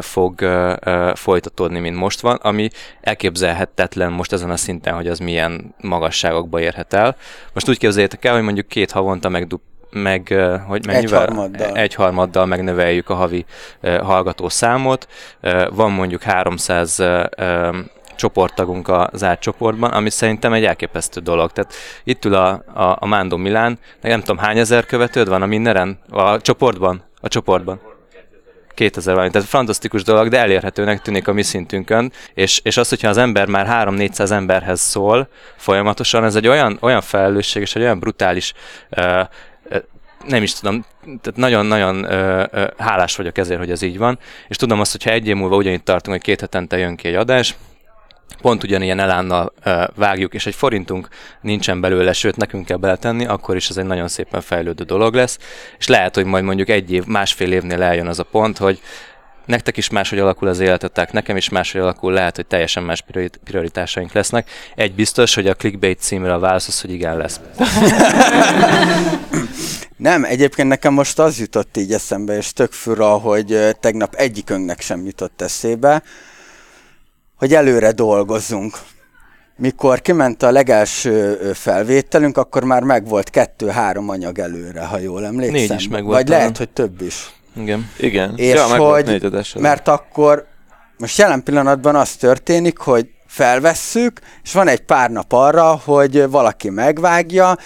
fog folytatódni, mint most van, ami elképzelhetetlen most ezen a szinten, hogy az milyen magasságokba érhet el. Most úgy képzeljétek el, hogy mondjuk két havonta megdup meg, hogy mennyivel? Egyharmaddal. Egyharmaddal megnöveljük a havi hallgató számot. Van mondjuk 300 csoporttagunk a zárt csoportban, ami szerintem egy elképesztő dolog. Tehát itt ül a, a, a Mándó Milán, nem tudom hány ezer követőd van a Minneren? A csoportban? A csoportban. 2000 valami. Tehát fantasztikus dolog, de elérhetőnek tűnik a mi szintünkön, és, és az, hogyha az ember már 3-400 emberhez szól folyamatosan, ez egy olyan, olyan felelősség és egy olyan brutális uh, nem is tudom, tehát nagyon-nagyon hálás vagyok ezért, hogy ez így van, és tudom azt, hogy ha egy év múlva ugyanitt tartunk, hogy két hetente jön ki egy adás, pont ugyanilyen elánnal vágjuk, és egy forintunk nincsen belőle, sőt nekünk kell beletenni, akkor is ez egy nagyon szépen fejlődő dolog lesz, és lehet, hogy majd mondjuk egy év, másfél évnél eljön az a pont, hogy nektek is máshogy alakul az életetek, nekem is máshogy alakul, lehet, hogy teljesen más prioritásaink lesznek. Egy biztos, hogy a clickbait címre a válasz az, hogy igen lesz. Nem, egyébként nekem most az jutott így eszembe, és tök fura, hogy tegnap egyikünknek sem jutott eszébe, hogy előre dolgozzunk. Mikor kiment a legelső felvételünk, akkor már megvolt kettő-három anyag előre, ha jól emlékszem. Négy is megvolt. Vagy lehet, hogy több is. Igen. Igen. És ja, hogy, mert akkor most jelen pillanatban az történik, hogy felvesszük, és van egy pár nap arra, hogy valaki megvágja,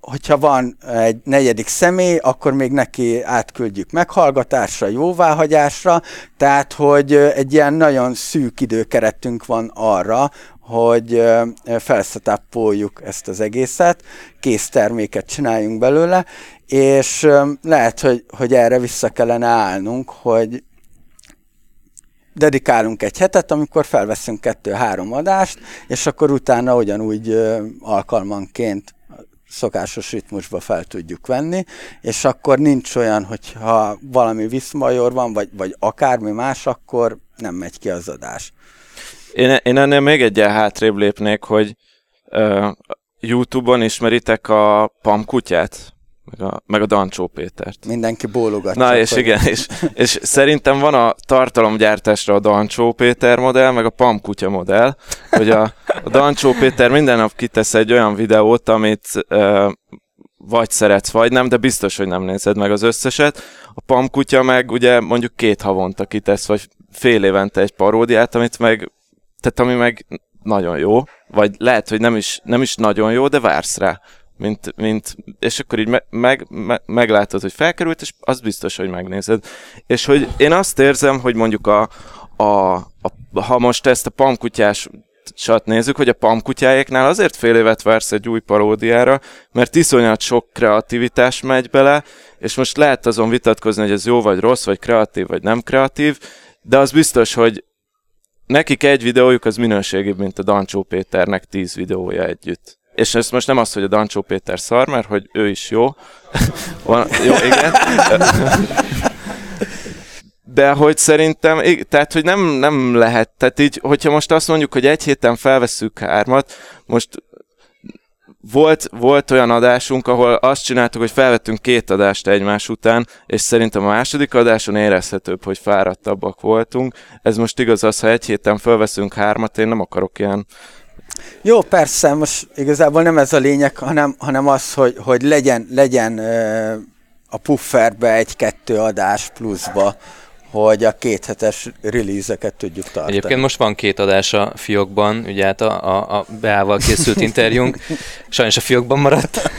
hogyha van egy negyedik személy, akkor még neki átküldjük meghallgatásra, jóváhagyásra, tehát hogy egy ilyen nagyon szűk időkeretünk van arra, hogy felszetáppoljuk ezt az egészet, kész terméket csináljunk belőle, és lehet, hogy, hogy erre vissza kellene állnunk, hogy dedikálunk egy hetet, amikor felveszünk kettő-három adást, és akkor utána ugyanúgy alkalmanként szokásos ritmusba fel tudjuk venni, és akkor nincs olyan, hogyha valami viszmajor van, vagy, vagy akármi más, akkor nem megy ki az adás. Én, én ennél még egyen hátrébb lépnék, hogy uh, YouTube-on ismeritek a Pam kutyát? Meg a, meg a Dancsó Pétert. Mindenki bólogat. Na és hogy... igen, és, és szerintem van a tartalomgyártásra a Dancsó Péter modell, meg a Pam kutya modell, hogy a, a Dancsó Péter minden nap kitesz egy olyan videót, amit uh, vagy szeretsz, vagy nem, de biztos, hogy nem nézed meg az összeset. A Pam kutya meg ugye mondjuk két havonta kitesz, vagy fél évente egy paródiát, amit meg, tehát ami meg nagyon jó, vagy lehet, hogy nem is, nem is nagyon jó, de vársz rá mint, mint, és akkor így me, meg, me, meglátod, hogy felkerült, és az biztos, hogy megnézed. És hogy én azt érzem, hogy mondjuk a, a, a ha most ezt a pamkutyás sat nézzük, hogy a pamkutyáéknál azért fél évet vársz egy új paródiára, mert iszonyat sok kreativitás megy bele, és most lehet azon vitatkozni, hogy ez jó vagy rossz, vagy kreatív, vagy nem kreatív, de az biztos, hogy nekik egy videójuk az minőségibb, mint a Dancsó Péternek tíz videója együtt és ez most nem az, hogy a Dancsó Péter szar, mert hogy ő is jó. Van, jó, igen. De hogy szerintem, tehát hogy nem, nem lehet, tehát így, hogyha most azt mondjuk, hogy egy héten felveszünk hármat, most volt, volt olyan adásunk, ahol azt csináltuk, hogy felvettünk két adást egymás után, és szerintem a második adáson érezhetőbb, hogy fáradtabbak voltunk. Ez most igaz az, ha egy héten felveszünk hármat, én nem akarok ilyen jó, persze, most igazából nem ez a lényeg, hanem, hanem az, hogy, hogy legyen, legyen a pufferbe egy-kettő adás pluszba, hogy a kéthetes release-eket tudjuk tartani. Egyébként most van két adás a fiókban, ugye hát a, a, a Beával készült interjúnk, sajnos a fiókban maradt.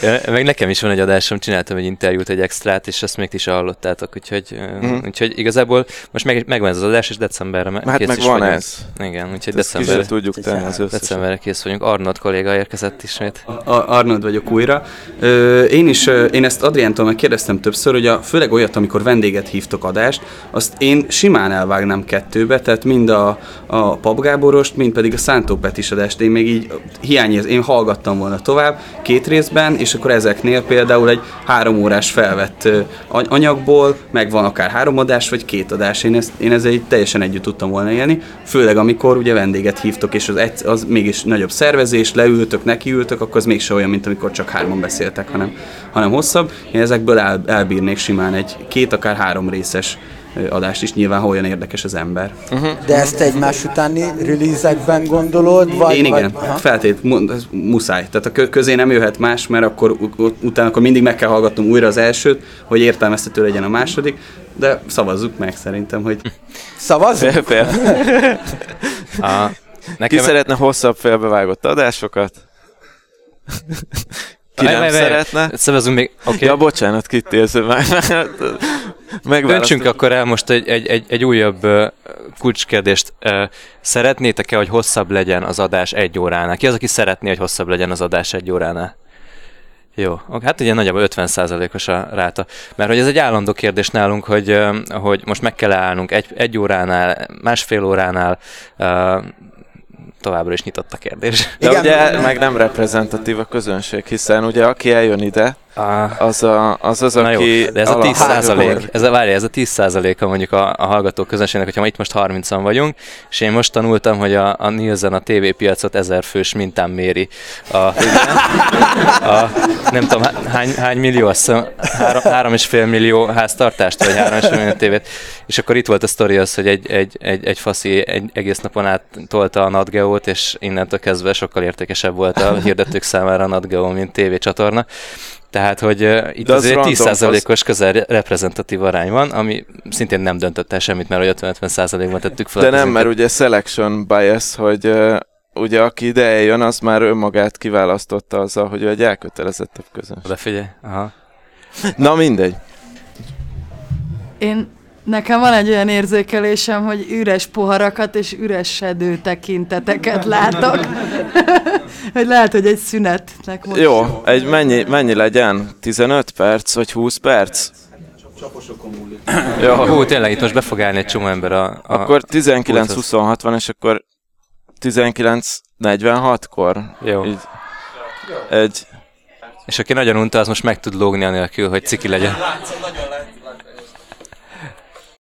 Meg nekem is van egy adásom, csináltam egy interjút, egy extrát, és ezt még ti is hallottátok, úgyhogy, mm. úgyhogy igazából most meg, megvan ez az adás, és decemberre me- hát kész meg is van vagyunk. ez. Igen, úgyhogy decemberre, tudjuk tenni az decemberre kész vagyunk. Arnold kolléga érkezett ismét. A- Arnold vagyok újra. Ö, én is, én ezt Adriántól megkérdeztem többször, hogy a, főleg olyat, amikor vendéget hívtok adást, azt én simán elvágnám kettőbe, tehát mind a, a papgáborost, mind pedig a Szántó Petis adást. Én még így hiányér, én hallgattam volna tovább két részben, és akkor ezeknél például egy három órás felvett anyagból, meg van akár három adás, vagy két adás. Én, ezt, én ezzel teljesen együtt tudtam volna élni, főleg amikor ugye vendéget hívtok, és az, egy, az mégis nagyobb szervezés, leültök, nekiültök, akkor az mégse olyan, mint amikor csak hárman beszéltek, hanem, hanem hosszabb. Én ezekből el, elbírnék simán egy két, akár három részes adást is, nyilván ha olyan érdekes az ember. Uh-huh. De ezt egymás utáni release vagy? Vagy, Én igen, vagy, feltét, muszáj. Tehát a közé nem jöhet más, mert akkor utána akkor mindig meg kell hallgatnom újra az elsőt, hogy értelmeztető legyen a második, de szavazzuk meg szerintem, hogy... Szavazzuk? a, nekem... Ki szeretne hosszabb félbevágott adásokat? Ki nem szeretne? Szavazunk még. Okay. Ja, bocsánat, kitélsz már. Döntsünk akkor el most egy, egy, egy, egy újabb uh, kulcskérdést. Uh, szeretnétek-e, hogy hosszabb legyen az adás egy óránál? Ki az, aki szeretné, hogy hosszabb legyen az adás egy óránál? Jó, hát ugye nagyjából 50%-os a ráta. Mert hogy ez egy állandó kérdés nálunk, hogy, hogy most meg kell állnunk egy, egy óránál, másfél óránál, továbbra is nyitott a kérdés. De Igen. ugye meg nem reprezentatív a közönség, hiszen ugye aki eljön ide, az a, az, az Na aki... Jó, de ez a 10 százalék, ez a, várj, ez a 10 százaléka mondjuk a, a hallgatók közönségnek, hogyha ma itt most 30-an vagyunk, és én most tanultam, hogy a, a Nielsen a tévépiacot ezer fős mintán méri. A, a, nem tudom, hány, hány millió, azt hiszem, három, három és fél millió háztartást, vagy három és fél millió tévét. És akkor itt volt a sztori az, hogy egy, egy, egy, egy faszi egy egész napon át tolta a NatGeo-t, és innentől kezdve sokkal értékesebb volt a hirdetők számára a NatGeo, mint tévécsatorna. Tehát, hogy uh, itt De azért 10%-os közel reprezentatív arány van, ami szintén nem döntött el semmit, mert 50-50%-ban tettük fel. De nem, mert ugye selection bias, hogy uh, ugye aki ide eljön, az már önmagát kiválasztotta azzal, hogy ő egy elkötelezettebb közönség. De figyelj, aha. Na mindegy. Én Nekem van egy olyan érzékelésem, hogy üres poharakat és üresedő tekinteteket látok. hogy lehet, hogy egy szünetnek most. Jó, egy mennyi, mennyi legyen? 15 perc vagy 20 perc? Csaposokon múlik. Jó. Hú, tényleg itt most be fog állni egy csomó ember a... a akkor 19-26 van, és akkor 19-46-kor. Jó. Így, egy... És aki nagyon unta, az most meg tud lógni anélkül, hogy ciki legyen.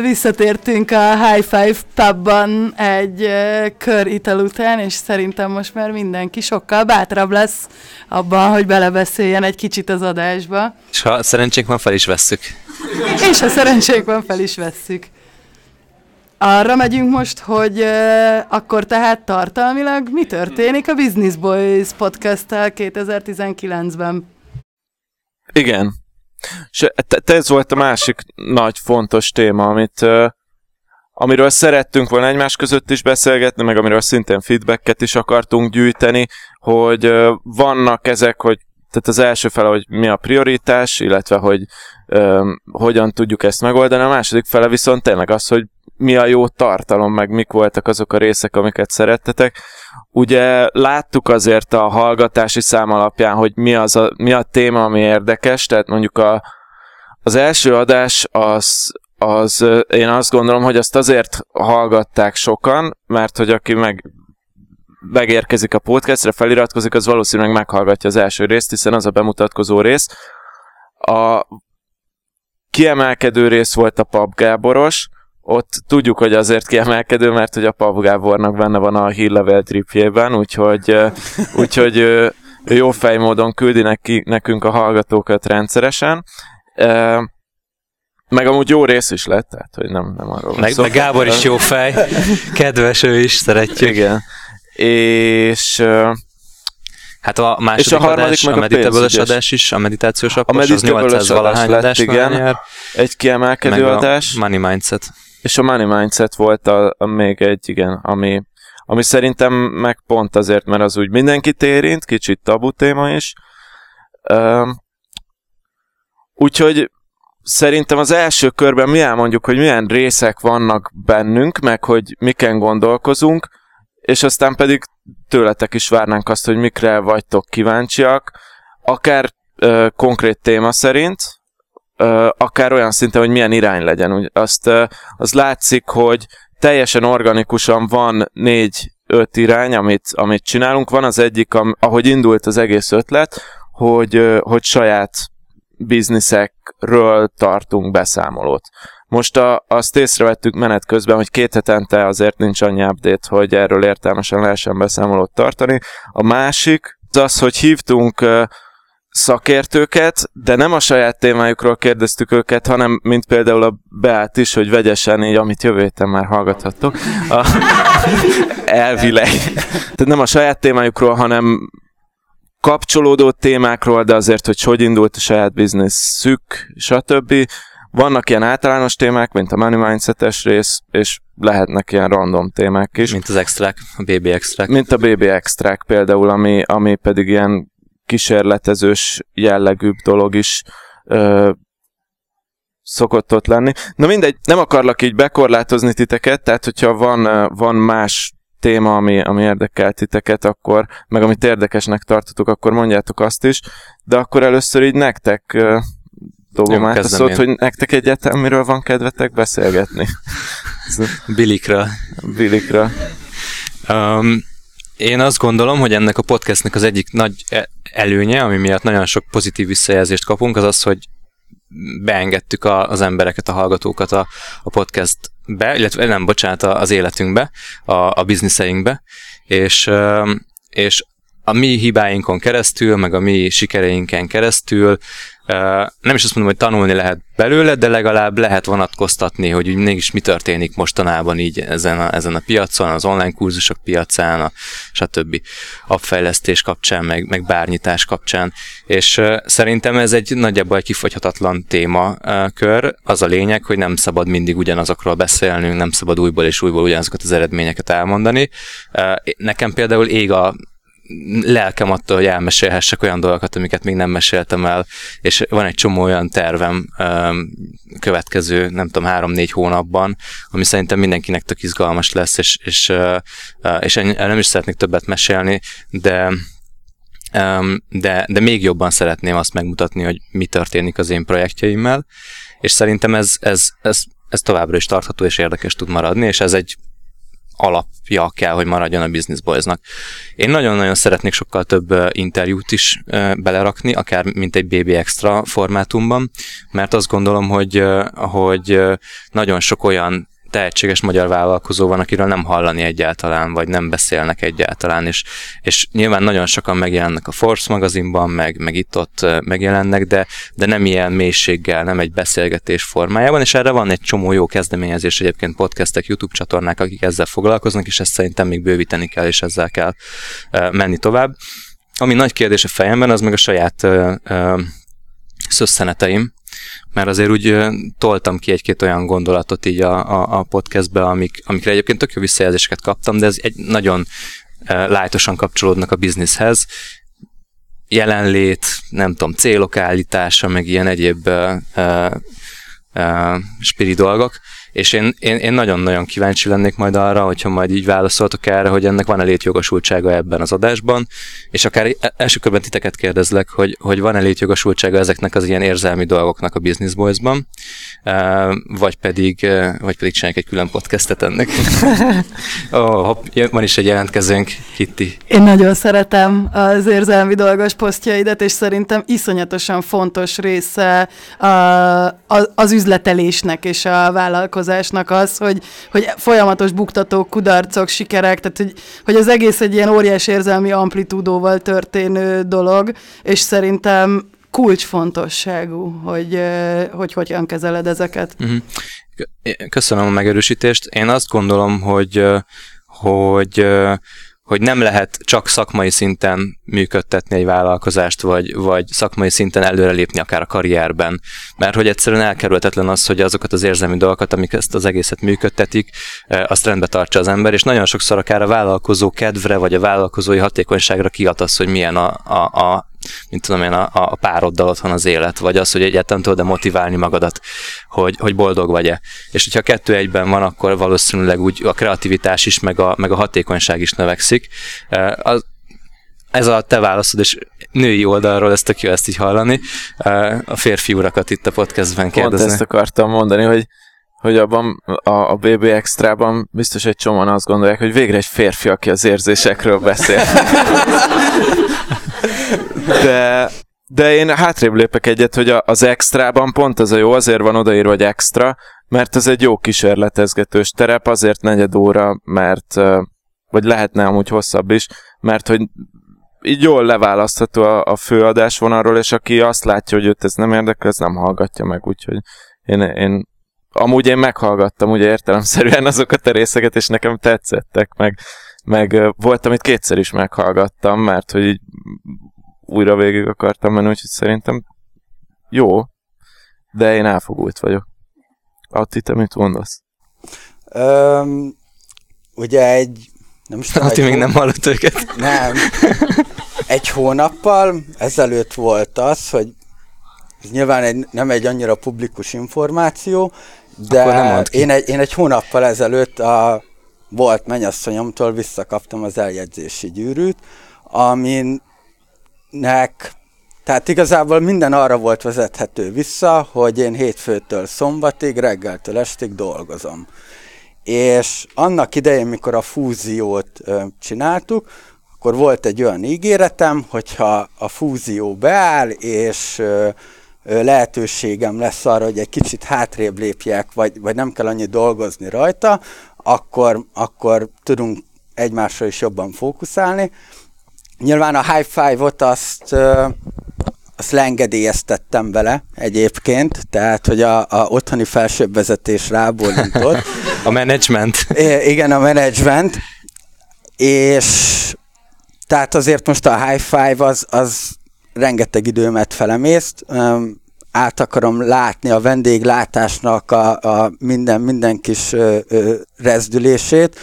Visszatértünk a High Five pubban egy uh, kör ital után, és szerintem most már mindenki sokkal bátrabb lesz abban, hogy belebeszéljen egy kicsit az adásba. És ha szerencsénk van, fel is vesszük. És ha szerencsénk van, fel is vesszük. Arra megyünk most, hogy uh, akkor tehát tartalmilag mi történik a Business Boys podcast-tel 2019-ben? Igen, és te, ez volt a másik nagy fontos téma, amit, amiről szerettünk volna egymás között is beszélgetni, meg amiről szintén feedbacket is akartunk gyűjteni, hogy vannak ezek, hogy tehát az első fele, hogy mi a prioritás, illetve hogy um, hogyan tudjuk ezt megoldani, a második fele viszont tényleg az, hogy mi a jó tartalom, meg mik voltak azok a részek, amiket szerettetek. Ugye láttuk azért a hallgatási szám alapján, hogy mi, az a, mi a téma, ami érdekes, tehát mondjuk a, az első adás az, az én azt gondolom, hogy azt azért hallgatták sokan, mert hogy aki meg megérkezik a podcastre, feliratkozik, az valószínűleg meghallgatja az első részt, hiszen az a bemutatkozó rész. A kiemelkedő rész volt a Pap Gáboros, ott tudjuk, hogy azért kiemelkedő, mert hogy a Pap Gábornak benne van a hírlevel tripjében, úgyhogy, úgyhogy ő, ő jó fejmódon küldi neki, nekünk a hallgatókat rendszeresen. Meg amúgy jó rész is lett, tehát hogy nem, nem arról meg, meg Gábor is jó fej, kedves, ő is szeretjük. Igen. És Hát a második és a harmadik adás, meg a meditabilis adás is, a meditációs apos, az 800 valahány adás igen. Egy kiemelkedő meg adás. A money Mindset. És a Money Mindset volt a, a még egy, igen, ami, ami szerintem meg pont azért, mert az úgy mindenkit érint, kicsit tabu téma is. Úgyhogy szerintem az első körben mi elmondjuk, hogy milyen részek vannak bennünk, meg hogy miken gondolkozunk, és aztán pedig tőletek is várnánk azt, hogy mikre vagytok kíváncsiak, akár ö, konkrét téma szerint, akár olyan szinten, hogy milyen irány legyen. Úgy, azt az látszik, hogy teljesen organikusan van négy-öt irány, amit, amit csinálunk. Van az egyik, am, ahogy indult az egész ötlet, hogy, hogy saját bizniszekről tartunk beszámolót. Most a, azt észrevettük menet közben, hogy két hetente azért nincs annyi update, hogy erről értelmesen lehessen beszámolót tartani. A másik az az, hogy hívtunk szakértőket, de nem a saját témájukról kérdeztük őket, hanem mint például a Beát is, hogy vegyesen így, amit jövő héten már hallgathattok. A, elvileg. Tehát nem a saját témájukról, hanem kapcsolódó témákról, de azért, hogy hogy indult a saját bizniszük, stb. Vannak ilyen általános témák, mint a Money Mindset-es rész, és lehetnek ilyen random témák is. Mint az extrák, a BB extrák. Mint a BB extrák például, ami, ami pedig ilyen kísérletezős jellegűbb dolog is ö, szokott ott lenni. Na mindegy, nem akarlak így bekorlátozni titeket, tehát hogyha van, van más téma, ami, ami érdekel titeket, akkor, meg amit érdekesnek tartotok, akkor mondjátok azt is, de akkor először így nektek dobom át a szót, hogy nektek egyetem miről van kedvetek beszélgetni. Bilikra. Bilikra. Um, én azt gondolom, hogy ennek a podcastnek az egyik nagy e- előnye, ami miatt nagyon sok pozitív visszajelzést kapunk, az az, hogy beengedtük a, az embereket, a hallgatókat a, a podcastbe, illetve nem, bocsánat, az életünkbe, a, a bizniszeinkbe, és, és a mi hibáinkon keresztül, meg a mi sikereinken keresztül nem is azt mondom, hogy tanulni lehet belőle, de legalább lehet vonatkoztatni, hogy úgy mégis mi történik mostanában így ezen a, ezen a piacon, az online kurzusok piacán, a, stb. appfejlesztés kapcsán, meg, meg bárnyitás kapcsán. És szerintem ez egy nagyjából egy kifogyhatatlan témakör. Az a lényeg, hogy nem szabad mindig ugyanazokról beszélnünk, nem szabad újból és újból ugyanazokat az eredményeket elmondani. Nekem például ég a lelkem attól, hogy elmesélhessek olyan dolgokat, amiket még nem meséltem el, és van egy csomó olyan tervem következő, nem tudom, három-négy hónapban, ami szerintem mindenkinek tök izgalmas lesz, és, és, és nem is szeretnék többet mesélni, de de, de még jobban szeretném azt megmutatni, hogy mi történik az én projektjeimmel, és szerintem ez, ez, ez, ez továbbra is tartható és érdekes tud maradni, és ez egy alapja kell, hogy maradjon a Business Boys-nak. Én nagyon-nagyon szeretnék sokkal több interjút is belerakni, akár mint egy BB Extra formátumban, mert azt gondolom, hogy, hogy nagyon sok olyan tehetséges magyar vállalkozó van, akiről nem hallani egyáltalán, vagy nem beszélnek egyáltalán, és, és nyilván nagyon sokan megjelennek a Force magazinban, meg, meg itt-ott megjelennek, de, de nem ilyen mélységgel, nem egy beszélgetés formájában, és erre van egy csomó jó kezdeményezés egyébként podcastek, YouTube csatornák, akik ezzel foglalkoznak, és ezt szerintem még bővíteni kell, és ezzel kell menni tovább. Ami nagy kérdés a fejemben, az meg a saját szösszeneteim, mert azért úgy toltam ki egy-két olyan gondolatot így a, a, a podcastbe, amik, amikre egyébként tök jó visszajelzéseket kaptam, de ez egy nagyon lájtosan kapcsolódnak a bizniszhez. Jelenlét, nem tudom, célok állítása, meg ilyen egyéb uh, uh, spiri dolgok és én, én, én nagyon-nagyon kíváncsi lennék majd arra, hogyha majd így válaszoltok erre, hogy ennek van-e létjogosultsága ebben az adásban, és akár e, első körben titeket kérdezlek, hogy, hogy van-e létjogosultsága ezeknek az ilyen érzelmi dolgoknak a Business Boys-ban, vagy pedig, vagy pedig csinálják egy külön podcastet ennek. oh, hopp, van is egy jelentkezőnk, Kitti. Én nagyon szeretem az érzelmi dolgos posztjaidat, és szerintem iszonyatosan fontos része az üzletelésnek és a vállalkozásnak vállalkozásnak az, hogy, hogy folyamatos buktatók, kudarcok, sikerek, tehát hogy, hogy az egész egy ilyen óriás érzelmi amplitúdóval történő dolog, és szerintem kulcsfontosságú, hogy, hogy hogyan kezeled ezeket. Mhm. Köszönöm a megerősítést. Én azt gondolom, hogy, hogy hogy nem lehet csak szakmai szinten működtetni egy vállalkozást, vagy, vagy szakmai szinten előrelépni akár a karrierben. Mert hogy egyszerűen elkerülhetetlen az, hogy azokat az érzelmi dolgokat, amik ezt az egészet működtetik, e, azt rendbe tartsa az ember, és nagyon sokszor akár a vállalkozó kedvre, vagy a vállalkozói hatékonyságra kiad az, hogy milyen a, a, a mint tudom én, a, a pároddal otthon az élet, vagy az, hogy egyáltalán tudod motiválni magadat, hogy, hogy boldog vagy-e. És hogyha kettő egyben van, akkor valószínűleg úgy a kreativitás is, meg a, meg a hatékonyság is növekszik. Az, ez a te válaszod, és női oldalról ezt tök jó ezt így hallani. A férfi urakat itt a podcastben kérdezni. Pont ezt akartam mondani, hogy hogy abban a, a BB Extrában biztos egy csomóan azt gondolják, hogy végre egy férfi, aki az érzésekről beszél. De, de én hátrébb lépek egyet, hogy az extrában pont ez a jó, azért van odaírva, hogy extra, mert ez egy jó kísérletezgetős terep, azért negyed óra, mert vagy lehetne amúgy hosszabb is, mert hogy így jól leválasztható a, a főadásvonalról, és aki azt látja, hogy őt ez nem érdekel, ez nem hallgatja meg, úgyhogy én, én amúgy én meghallgattam ugye értelemszerűen azokat a részeket, és nekem tetszettek, meg, meg volt, amit kétszer is meghallgattam, mert hogy újra végig akartam menni, úgyhogy szerintem jó, de én elfogult vagyok. Atti, te mit mondasz? Um, ugye egy... Nem is tudom, Atti még hó... nem hallott őket. Nem. Egy hónappal ezelőtt volt az, hogy ez nyilván egy, nem egy annyira publikus információ, de én egy, én egy hónappal ezelőtt a volt mennyasszonyomtól visszakaptam az eljegyzési gyűrűt, amin nek, tehát igazából minden arra volt vezethető vissza, hogy én hétfőtől szombatig, reggeltől estig dolgozom. és annak idején, mikor a fúziót csináltuk, akkor volt egy olyan ígéretem, hogyha a fúzió beáll, és lehetőségem lesz arra, hogy egy kicsit hátrébb lépjek, vagy, vagy nem kell annyi dolgozni rajta, akkor, akkor tudunk egymásra is jobban fókuszálni. Nyilván a high five-ot azt, azt leengedélyeztettem vele egyébként, tehát hogy a, a otthoni felsőbb vezetés rábólintott. A management. I- igen, a management. És tehát azért most a high five az, az rengeteg időmet felemészt. Át akarom látni a vendéglátásnak a, a minden, minden kis ö, ö, rezdülését.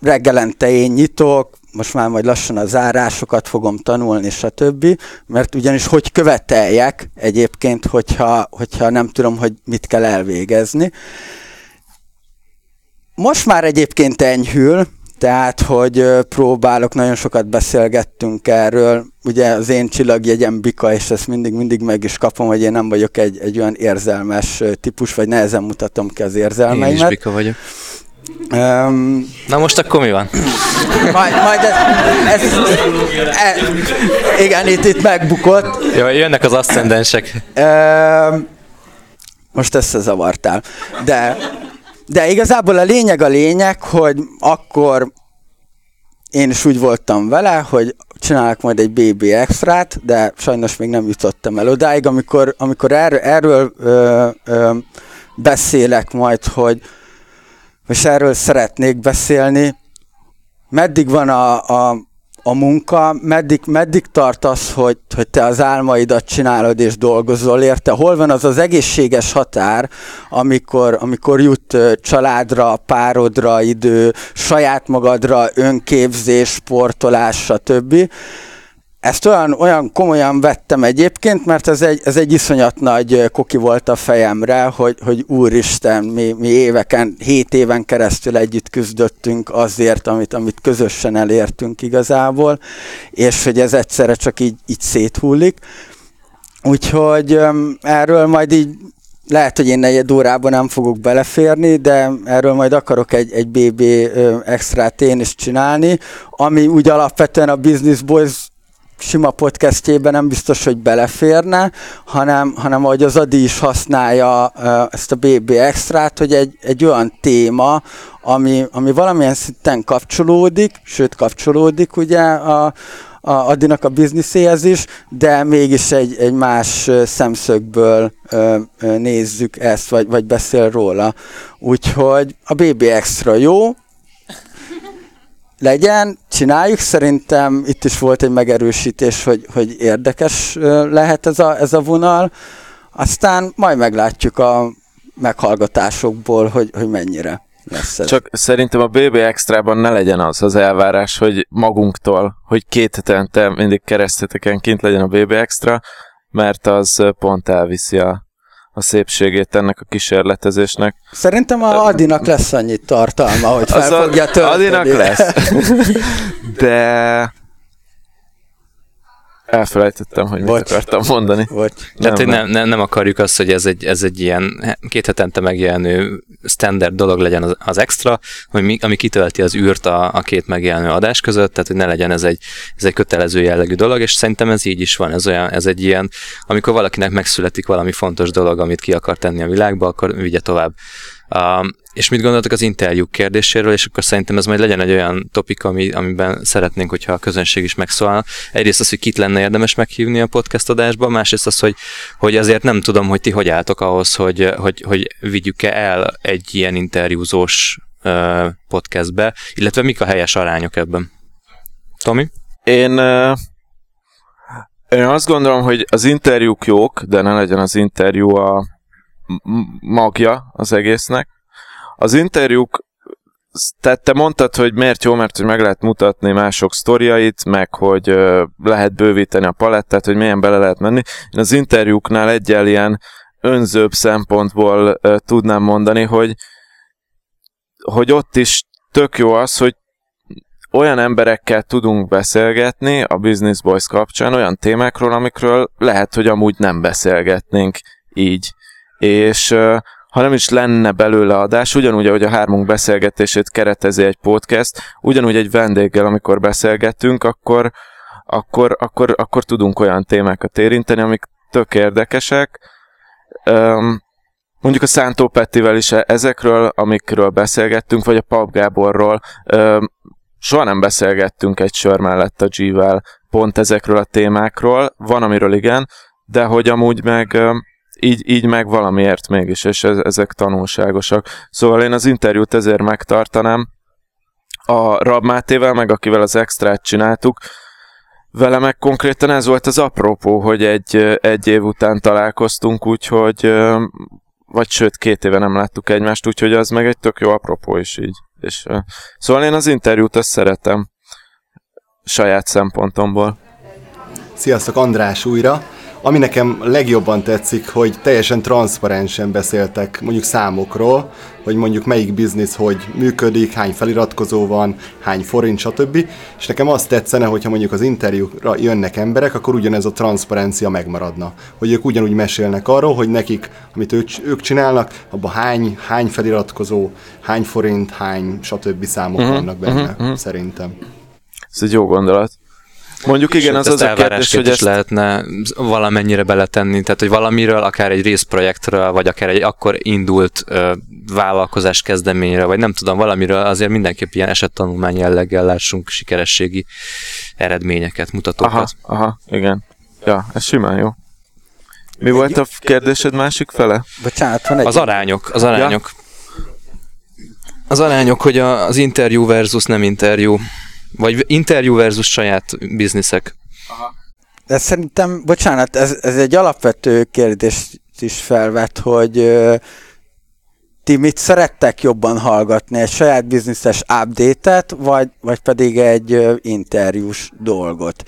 Reggelente én nyitok, most már majd lassan a zárásokat fogom tanulni, stb. Mert ugyanis hogy követeljek egyébként, hogyha, hogyha nem tudom, hogy mit kell elvégezni. Most már egyébként enyhül, tehát, hogy próbálok, nagyon sokat beszélgettünk erről, ugye az én csillagjegyem bika, és ezt mindig, mindig meg is kapom, hogy én nem vagyok egy, egy olyan érzelmes típus, vagy nehezen mutatom ki az Én is érzelmeimet. bika vagyok. Um, Na most akkor mi van? majd, majd ez, ez, e, igen, itt, itt megbukott. Jó, jönnek az aszcendensek. Um, most összezavartál. De, de igazából a lényeg a lényeg, hogy akkor én is úgy voltam vele, hogy csinálok majd egy BB extrát, de sajnos még nem jutottam el odáig, amikor, amikor erről, erről ö, ö, beszélek majd, hogy és erről szeretnék beszélni, meddig van a, a, a munka, meddig, meddig tart az, hogy, hogy te az álmaidat csinálod és dolgozol érte? Hol van az az egészséges határ, amikor, amikor jut családra, párodra idő, saját magadra önképzés, sportolás, stb. Ezt olyan, olyan komolyan vettem egyébként, mert ez egy, ez egy iszonyat nagy koki volt a fejemre, hogy, hogy úristen, mi, mi éveken, hét éven keresztül együtt küzdöttünk azért, amit, amit közösen elértünk igazából, és hogy ez egyszerre csak így, így széthullik. Úgyhogy erről majd így lehet, hogy én negyed órában nem fogok beleférni, de erről majd akarok egy, egy BB extrát én is csinálni, ami úgy alapvetően a Business Boys sima podcastjében nem biztos, hogy beleférne, hanem, hanem ahogy az Adi is használja ezt a BB extrát, hogy egy, egy olyan téma, ami, ami valamilyen szinten kapcsolódik, sőt kapcsolódik ugye a, a Adinak a bizniszéhez is, de mégis egy, egy más szemszögből ö, nézzük ezt, vagy, vagy beszél róla. Úgyhogy a BB Extra jó, legyen, csináljuk. Szerintem itt is volt egy megerősítés, hogy, hogy érdekes lehet ez a, ez a vonal. Aztán majd meglátjuk a meghallgatásokból, hogy, hogy mennyire lesz. Csak szerintem a BB Extrában ne legyen az az elvárás, hogy magunktól, hogy két hetente mindig kereszteteken kint legyen a BB Extra, mert az pont elviszi a, a szépségét ennek a kísérletezésnek. Szerintem a Adinak lesz annyi tartalma, hogy fel fogja tölteni. Adinak lesz. De elfelejtettem, hogy mit Bocs. akartam mondani. Bocs. Tehát, hogy nem, nem, nem akarjuk azt, hogy ez egy, ez egy ilyen két hetente megjelenő standard dolog legyen az, az extra, hogy mi, ami kitölti az űrt a, a két megjelenő adás között, tehát hogy ne legyen ez egy, ez egy kötelező jellegű dolog, és szerintem ez így is van, ez, olyan, ez egy ilyen, amikor valakinek megszületik valami fontos dolog, amit ki akar tenni a világba, akkor vigye tovább. Um, és mit gondoltok az interjúk kérdéséről, és akkor szerintem ez majd legyen egy olyan topik, ami, amiben szeretnénk, hogyha a közönség is megszólal. Egyrészt az, hogy kit lenne érdemes meghívni a podcast adásba, másrészt az, hogy, hogy azért nem tudom, hogy ti hogy álltok ahhoz, hogy, hogy, hogy vigyük-e el egy ilyen interjúzós uh, podcastbe, illetve mik a helyes arányok ebben. Tomi? Én, ö, én azt gondolom, hogy az interjúk jók, de ne legyen az interjú a magja az egésznek. Az interjúk, tehát te mondtad, hogy miért jó, mert hogy meg lehet mutatni mások sztoriait, meg hogy lehet bővíteni a palettát, hogy milyen bele lehet menni. Én az interjúknál egyel ilyen önzőbb szempontból tudnám mondani, hogy, hogy ott is tök jó az, hogy olyan emberekkel tudunk beszélgetni a Business Boys kapcsán, olyan témákról, amikről lehet, hogy amúgy nem beszélgetnénk így. És ha nem is lenne belőle adás, ugyanúgy, ahogy a hármunk beszélgetését keretezi egy podcast, ugyanúgy egy vendéggel, amikor beszélgetünk, akkor, akkor, akkor, akkor tudunk olyan témákat érinteni, amik tök érdekesek. Mondjuk a Szántó Pettivel is ezekről, amikről beszélgettünk, vagy a Pap Gáborról, soha nem beszélgettünk egy sör mellett a G-vel pont ezekről a témákról, van amiről igen, de hogy amúgy meg így, így meg valamiért mégis, és ez, ezek tanulságosak. Szóval én az interjút ezért megtartanám. A Rab Mátével, meg akivel az extrát csináltuk, vele meg konkrétan ez volt az apropó, hogy egy, egy év után találkoztunk, úgyhogy vagy sőt, két éve nem láttuk egymást, úgyhogy az meg egy tök jó apropó is így. És, szóval én az interjút azt szeretem saját szempontomból. Sziasztok, András újra! Ami nekem legjobban tetszik, hogy teljesen transzparensen beszéltek mondjuk számokról, hogy mondjuk melyik biznisz hogy működik, hány feliratkozó van, hány forint, stb. És nekem azt tetszene, hogyha mondjuk az interjúra jönnek emberek, akkor ugyanez a transzparencia megmaradna. Hogy ők ugyanúgy mesélnek arról, hogy nekik, amit ők, ők csinálnak, abban hány, hány feliratkozó, hány forint, hány, stb. számok uh-huh, vannak benne, uh-huh, uh-huh. szerintem. Ez egy jó gondolat. Mondjuk igen, az az a kérdés, hogy ezt... lehetne valamennyire beletenni, tehát hogy valamiről, akár egy részprojektről, vagy akár egy akkor indult ö, vállalkozás kezdeményre, vagy nem tudom, valamiről azért mindenképp ilyen esettanulmány jelleggel lássunk sikerességi eredményeket, mutatókat. Aha, aha, igen. Ja, ez simán jó. Mi volt a kérdésed másik fele? Bocsánat, van egy... Az arányok, az arányok. Ja. Az arányok, hogy a, az interjú versus nem interjú. Vagy interjú versus saját bizniszek. Aha. De szerintem, bocsánat, ez, ez egy alapvető kérdést is felvet, hogy ö, ti mit szerettek jobban hallgatni, egy saját bizniszes update-et, vagy, vagy pedig egy ö, interjús dolgot?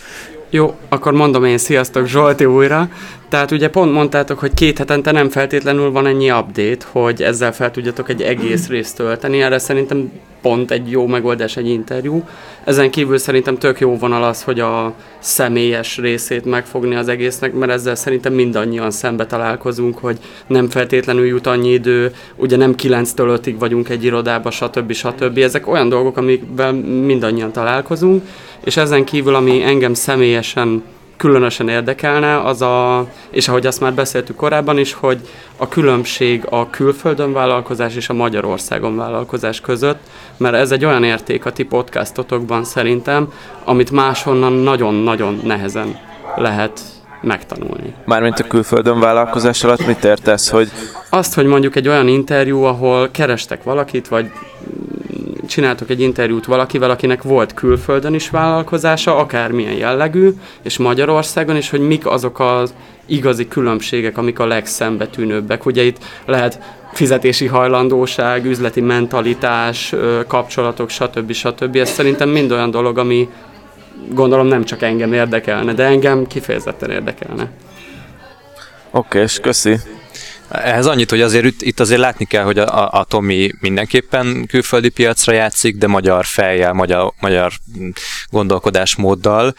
Jó, akkor mondom én, sziasztok, Zsolti újra. Tehát ugye pont mondtátok, hogy két hetente nem feltétlenül van ennyi update, hogy ezzel fel tudjatok egy egész részt tölteni. Erre szerintem pont egy jó megoldás egy interjú. Ezen kívül szerintem tök jó vonal az, hogy a személyes részét megfogni az egésznek, mert ezzel szerintem mindannyian szembe találkozunk, hogy nem feltétlenül jut annyi idő, ugye nem 9-től 5-ig vagyunk egy irodába, stb. stb. Ezek olyan dolgok, amikvel mindannyian találkozunk, és ezen kívül, ami engem személyesen különösen érdekelne, az a, és ahogy azt már beszéltük korábban is, hogy a különbség a külföldön vállalkozás és a Magyarországon vállalkozás között, mert ez egy olyan érték a ti podcastotokban szerintem, amit máshonnan nagyon-nagyon nehezen lehet megtanulni. Mármint a külföldön vállalkozás alatt mit értesz, hogy... Azt, hogy mondjuk egy olyan interjú, ahol kerestek valakit, vagy csináltok egy interjút valakivel, akinek volt külföldön is vállalkozása, akármilyen jellegű, és Magyarországon, és hogy mik azok az igazi különbségek, amik a legszembetűnőbbek. Ugye itt lehet fizetési hajlandóság, üzleti mentalitás, kapcsolatok, stb. stb. Ez szerintem mind olyan dolog, ami gondolom nem csak engem érdekelne, de engem kifejezetten érdekelne. Oké, okay, és köszi. Ehhez annyit, hogy azért itt azért látni kell, hogy a, a Tomi mindenképpen külföldi piacra játszik, de magyar fejjel, magyar, magyar gondolkodásmóddal.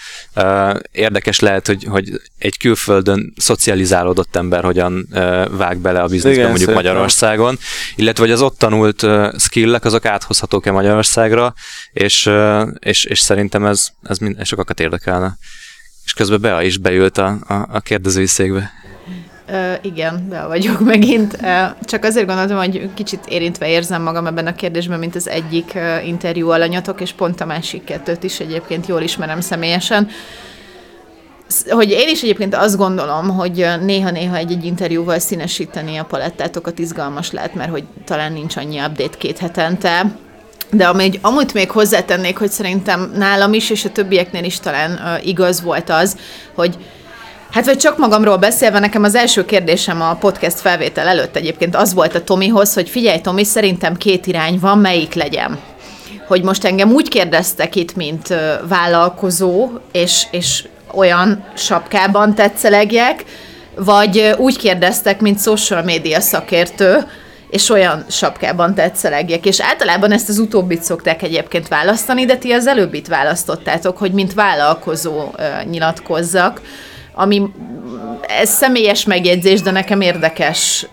Érdekes lehet, hogy, hogy egy külföldön szocializálódott ember hogyan vág bele a bizniszbe Igen, mondjuk. Magyarországon, illetve hogy az ott tanult skillek azok áthozhatók-e Magyarországra, és, és, és szerintem ez, ez mind, sokakat érdekelne. És közben Bea is beült a, a, a kérdezői székbe. Igen, be vagyok megint. Csak azért gondoltam, hogy kicsit érintve érzem magam ebben a kérdésben, mint az egyik uh, interjú alanyatok, és pont a másik kettőt is egyébként jól ismerem személyesen. Hogy én is egyébként azt gondolom, hogy néha-néha egy-egy interjúval színesíteni a palettátokat izgalmas lehet, mert hogy talán nincs annyi update két hetente, de amúgy, amúgy még hozzátennék, hogy szerintem nálam is, és a többieknél is talán igaz volt az, hogy Hát vagy csak magamról beszélve, nekem az első kérdésem a podcast felvétel előtt egyébként az volt a Tomihoz, hogy figyelj Tomi, szerintem két irány van, melyik legyen? Hogy most engem úgy kérdeztek itt, mint vállalkozó, és, és olyan sapkában tetszelegjek, vagy úgy kérdeztek, mint social media szakértő, és olyan sapkában tetszelegjek. És általában ezt az utóbbit szokták egyébként választani, de ti az előbbit választottátok, hogy mint vállalkozó nyilatkozzak ami ez személyes megjegyzés, de nekem érdekes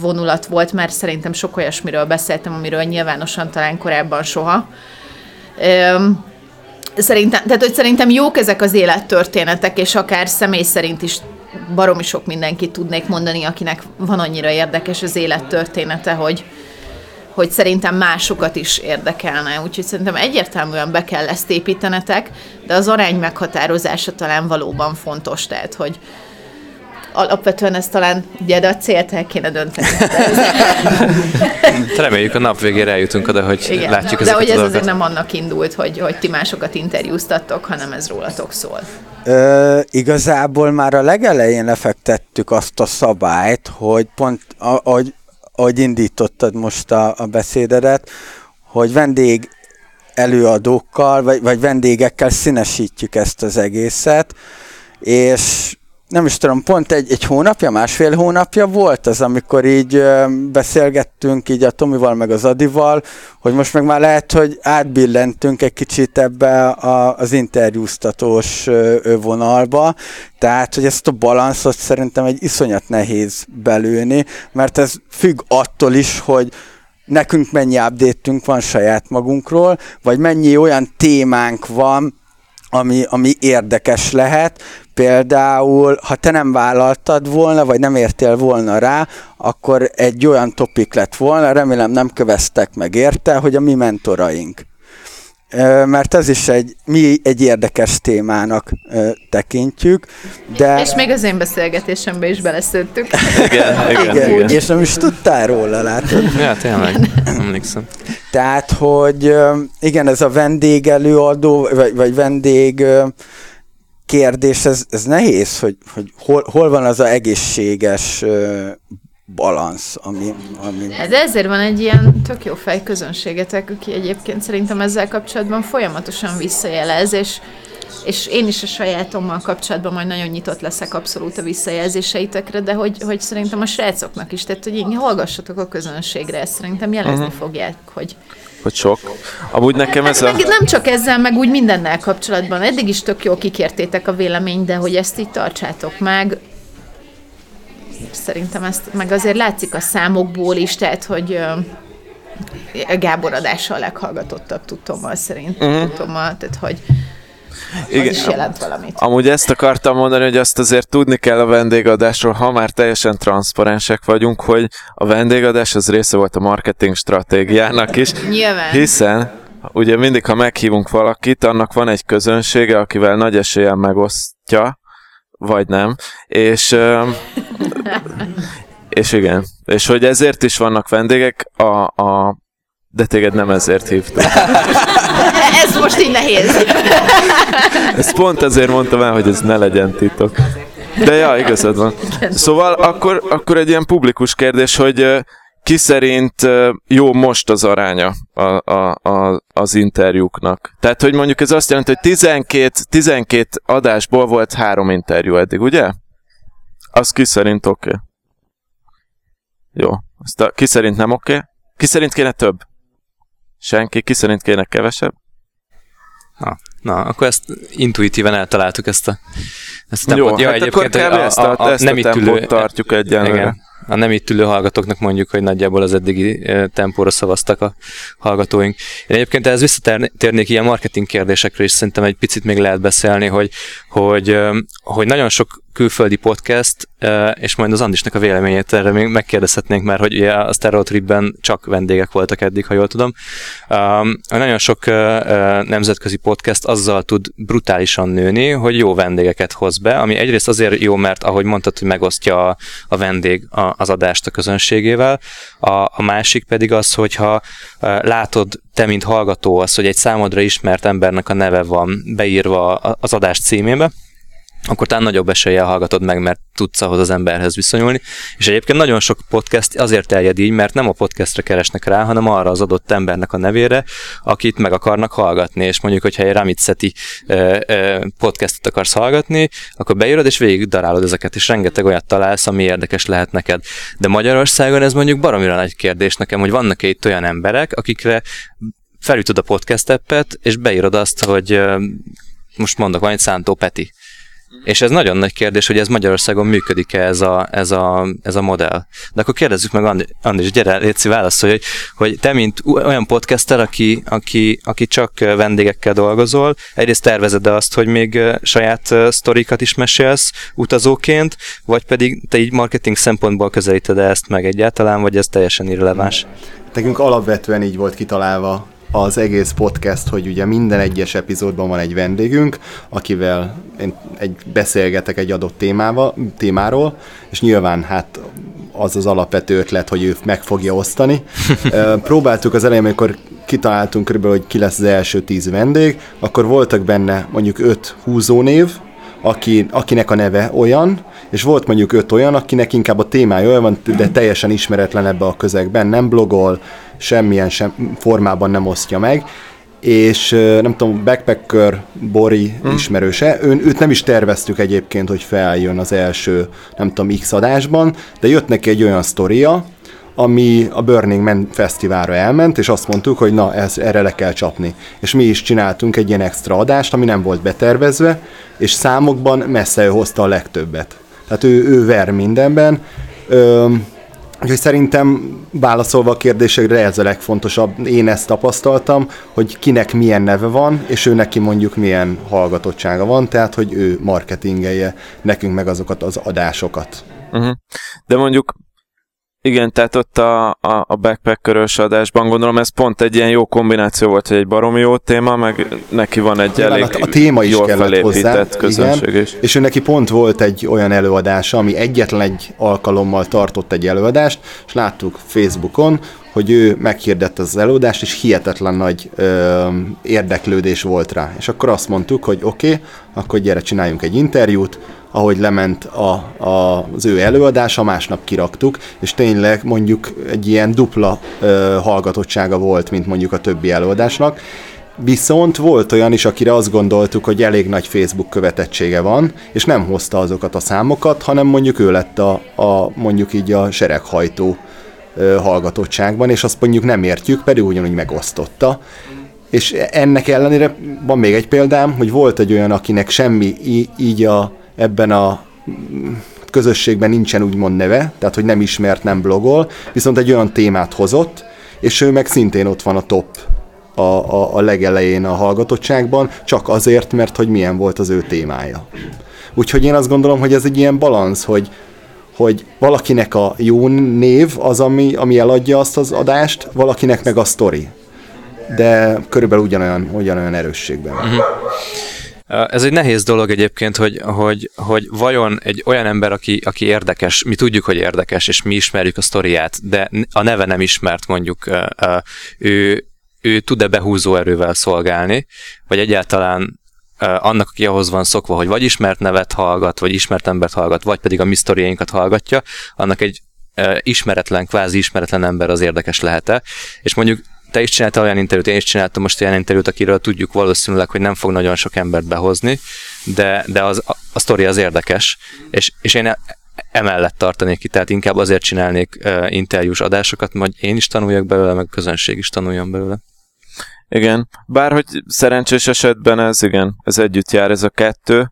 vonulat volt, mert szerintem sok olyasmiről beszéltem, amiről nyilvánosan talán korábban soha. Szerintem, tehát, hogy szerintem jók ezek az élettörténetek, és akár személy szerint is baromi sok mindenkit tudnék mondani, akinek van annyira érdekes az élettörténete, hogy, hogy szerintem másokat is érdekelne. Úgyhogy szerintem egyértelműen be kell ezt építenetek, de az arány meghatározása talán valóban fontos, tehát hogy alapvetően ez talán ugye, de a célt el kéne dönteni. Reméljük a nap végére eljutunk oda, hogy Igen. látjuk De hogy ez azért nem annak indult, hogy, hogy ti másokat interjúztattok, hanem ez rólatok szól. Ö, igazából már a legelején lefektettük azt a szabályt, hogy pont ahogy, ahogy indítottad most a, a beszédedet, hogy vendég előadókkal, vagy, vagy vendégekkel színesítjük ezt az egészet, és nem is tudom, pont egy, egy hónapja, másfél hónapja volt az, amikor így beszélgettünk így a Tomival meg az Adival, hogy most meg már lehet, hogy átbillentünk egy kicsit ebbe a, az interjúztatós vonalba, tehát, hogy ezt a balanszot szerintem egy iszonyat nehéz belőni, mert ez függ attól is, hogy nekünk mennyi update van saját magunkról, vagy mennyi olyan témánk van, ami, ami érdekes lehet, Például, ha te nem vállaltad volna, vagy nem értél volna rá, akkor egy olyan topik lett volna, remélem nem köveztek meg érte, hogy a mi mentoraink. Mert ez is egy, mi egy érdekes témának tekintjük, de... És még az én beszélgetésembe is beleszőttük. Igen, igen, igen. igen. És nem is tudtál róla, látod? Ja, tényleg, emlékszem. Tehát, hogy igen, ez a vendégelőadó, vagy, vagy vendég kérdés, ez, ez nehéz, hogy, hogy hol, hol van az a egészséges balansz, ami, ami... Ez ezért van egy ilyen tök jó fej közönségetek, aki egyébként szerintem ezzel kapcsolatban folyamatosan visszajelez, és, és én is a sajátommal kapcsolatban majd nagyon nyitott leszek abszolút a visszajelzéseitekre, de hogy, hogy szerintem a srácoknak is, tehát hogy hallgassatok a közönségre, ezt szerintem jelezni uh-huh. fogják, hogy, hogy sok. Amúgy nekem ez a... Meg nem csak ezzel, meg úgy mindennel kapcsolatban. Eddig is tök jól kikértétek a véleményt, de hogy ezt így tartsátok meg. Szerintem ezt, meg azért látszik a számokból is, tehát, hogy Gábor adása a leghallgatottabb tudtommal szerint. Uh-huh. Tudtommal, tehát, hogy igen. Az is jelent valamit. Amúgy ezt akartam mondani, hogy azt azért tudni kell a vendégadásról, ha már teljesen transzparensek vagyunk, hogy a vendégadás az része volt a marketing stratégiának is. Nyilván. Hiszen ugye mindig, ha meghívunk valakit, annak van egy közönsége, akivel nagy eséllyel megosztja, vagy nem, és és igen, és hogy ezért is vannak vendégek, a, a de téged nem ezért hívtam. ez most így nehéz. Ezt pont ezért mondtam el, hogy ez ne legyen titok. De ja, igazad van. Szóval akkor, akkor egy ilyen publikus kérdés, hogy ki szerint jó most az aránya a, a, a, az interjúknak? Tehát, hogy mondjuk ez azt jelenti, hogy 12, 12 adásból volt három interjú eddig, ugye? Az ki szerint oké. Okay. Jó. Azt a, ki szerint nem oké? Okay? Ki szerint kéne több? Senki? Ki szerint kéne kevesebb? Na, na, akkor ezt intuitíven eltaláltuk ezt a, ezt a tempót. Jó, ja, hát akkor kb. a, ezt a, a, ezt nem a tempót tartjuk egyenlőre. Igen, a nem itt ülő hallgatóknak mondjuk, hogy nagyjából az eddigi tempóra szavaztak a hallgatóink. Én egyébként ehhez visszatérnék ilyen marketing kérdésekre is, szerintem egy picit még lehet beszélni, hogy, hogy, hogy nagyon sok külföldi podcast, és majd az Andisnak a véleményét erre még megkérdezhetnénk, mert hogy ugye a Stereotripben csak vendégek voltak eddig, ha jól tudom. Nagyon sok nemzetközi podcast azzal tud brutálisan nőni, hogy jó vendégeket hoz be, ami egyrészt azért jó, mert ahogy mondtad, hogy megosztja a, a vendég az adást a közönségével, a, a másik pedig az, hogyha látod te, mint hallgató, az, hogy egy számodra ismert embernek a neve van beírva az adás címébe, akkor talán nagyobb eséllyel hallgatod meg, mert tudsz ahhoz az emberhez viszonyulni. És egyébként nagyon sok podcast azért terjed így, mert nem a podcastre keresnek rá, hanem arra az adott embernek a nevére, akit meg akarnak hallgatni. És mondjuk, hogyha egy Ramitseti podcastot akarsz hallgatni, akkor beírod és végig darálod ezeket, és rengeteg olyat találsz, ami érdekes lehet neked. De Magyarországon ez mondjuk baromira nagy kérdés nekem, hogy vannak-e itt olyan emberek, akikre felütöd a podcast appet, és beírod azt, hogy most mondok valamit, Szántó Peti És ez nagyon nagy kérdés, hogy ez Magyarországon működik-e ez a, ez a, ez a modell. De akkor kérdezzük meg Andi, Andis, gyere, Léci, válaszolj, hogy, hogy te, mint olyan podcaster, aki, aki, aki csak vendégekkel dolgozol, egyrészt tervezed azt, hogy még saját sztorikat is mesélsz utazóként, vagy pedig te így marketing szempontból közelíted ezt meg egyáltalán, vagy ez teljesen irreleváns? Nekünk alapvetően így volt kitalálva az egész podcast, hogy ugye minden egyes epizódban van egy vendégünk, akivel én egy, beszélgetek egy adott témával, témáról, és nyilván hát az az alapvető ötlet, hogy ő meg fogja osztani. Próbáltuk az elején, amikor kitaláltunk körülbelül, hogy ki lesz az első tíz vendég, akkor voltak benne mondjuk öt húzónév, aki, akinek a neve olyan, és volt mondjuk öt olyan, akinek inkább a témája olyan van, de teljesen ismeretlen ebbe a közegben, nem blogol, semmilyen sem, formában nem osztja meg, és nem tudom, Backpacker Bori hmm. ismerőse, Ön, őt nem is terveztük egyébként, hogy feljön az első, nem tudom, X adásban, de jött neki egy olyan sztoria, ami a Burning Man fesztiválra elment, és azt mondtuk, hogy na, ez, erre le kell csapni. És mi is csináltunk egy ilyen extra adást, ami nem volt betervezve, és számokban messze ő hozta a legtöbbet. Tehát ő, ő ver mindenben. Ö, Úgyhogy szerintem válaszolva a kérdésekre ez a legfontosabb. Én ezt tapasztaltam, hogy kinek milyen neve van, és ő neki mondjuk milyen hallgatottsága van, tehát hogy ő marketingelje nekünk meg azokat az adásokat. Uh-huh. De mondjuk igen, tehát ott a, a, a backpackerös adásban gondolom ez pont egy ilyen jó kombináció volt, hogy egy baromi jó téma, meg neki van egy elég a, a téma is jól kellett hozzá, közönség igen, is. És ő neki pont volt egy olyan előadása, ami egyetlen egy alkalommal tartott egy előadást, és láttuk Facebookon, hogy ő meghirdette az előadást, és hihetetlen nagy ö, érdeklődés volt rá. És akkor azt mondtuk, hogy oké, okay, akkor gyere, csináljunk egy interjút, ahogy lement a, a, az ő előadása, másnap kiraktuk, és tényleg mondjuk egy ilyen dupla ö, hallgatottsága volt, mint mondjuk a többi előadásnak. Viszont volt olyan is, akire azt gondoltuk, hogy elég nagy Facebook követettsége van, és nem hozta azokat a számokat, hanem mondjuk ő lett a, a mondjuk így a sereghajtó ö, hallgatottságban, és azt mondjuk nem értjük, pedig ugyanúgy megosztotta. És ennek ellenére van még egy példám, hogy volt egy olyan, akinek semmi így a ebben a közösségben nincsen úgymond neve, tehát hogy nem ismert, nem blogol, viszont egy olyan témát hozott, és ő meg szintén ott van a top a, a, a legelején a hallgatottságban, csak azért, mert hogy milyen volt az ő témája. Úgyhogy én azt gondolom, hogy ez egy ilyen balansz, hogy, hogy valakinek a jó név az, ami, ami eladja azt az adást, valakinek meg a sztori. De körülbelül ugyanolyan, ugyanolyan erősségben. Uh-huh. Ez egy nehéz dolog egyébként, hogy, hogy, hogy vajon egy olyan ember, aki, aki érdekes, mi tudjuk, hogy érdekes, és mi ismerjük a sztoriát, de a neve nem ismert mondjuk, ő, ő tud-e behúzó erővel szolgálni, vagy egyáltalán annak, aki ahhoz van szokva, hogy vagy ismert nevet hallgat, vagy ismert embert hallgat, vagy pedig a mi sztoriainkat hallgatja, annak egy ismeretlen, kvázi ismeretlen ember az érdekes lehet-e. És mondjuk te is csináltál olyan interjút, én is csináltam most olyan interjút, akiről tudjuk valószínűleg, hogy nem fog nagyon sok embert behozni, de, de az, a, a sztori az érdekes, és, és én emellett tartanék ki, tehát inkább azért csinálnék uh, interjús adásokat, hogy én is tanuljak belőle, meg a közönség is tanuljon belőle. Igen, bárhogy szerencsés esetben ez igen, ez együtt jár ez a kettő,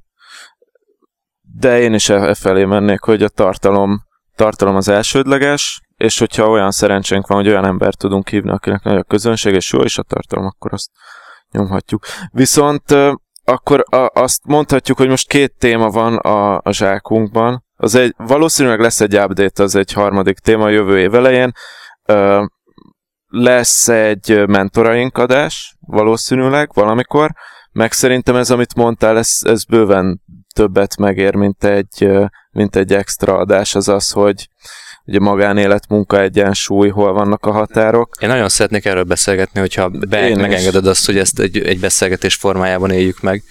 de én is e, e felé mennék, hogy a tartalom, tartalom az elsődleges, és hogyha olyan szerencsénk van, hogy olyan embert tudunk hívni, akinek nagy a közönség, és jó is a tartalom, akkor azt nyomhatjuk. Viszont akkor azt mondhatjuk, hogy most két téma van a, a zsákunkban. Az egy, valószínűleg lesz egy update, az egy harmadik téma jövő év elején. Lesz egy mentoraink adás, valószínűleg, valamikor, meg szerintem ez, amit mondtál, ez, ez bőven többet megér, mint egy, mint egy extra adás, az az, hogy, ugye magánélet, munka egyensúly, hol vannak a határok. Én nagyon szeretnék erről beszélgetni, hogyha be, Én megengeded is. azt, hogy ezt egy, egy beszélgetés formájában éljük meg.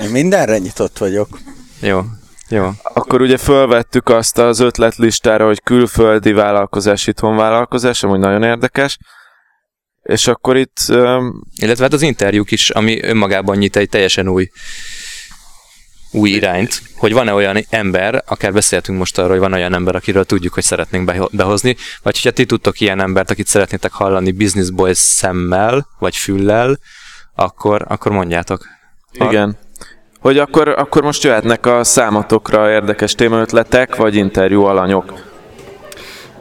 Én mindenre nyitott vagyok. Jó, jó. Akkor ugye fölvettük azt az ötletlistára, hogy külföldi vállalkozás, itthon vállalkozás, ami nagyon érdekes. És akkor itt... Um... Illetve hát az interjúk is, ami önmagában nyit egy teljesen új új irányt, hogy van-e olyan ember, akár beszéltünk most arról, hogy van olyan ember, akiről tudjuk, hogy szeretnénk behozni, vagy hogyha ti tudtok ilyen embert, akit szeretnétek hallani Business Boys szemmel, vagy füllel, akkor, akkor mondjátok. Igen. hogy akkor, akkor most jöhetnek a számotokra érdekes témaötletek, vagy interjú alanyok.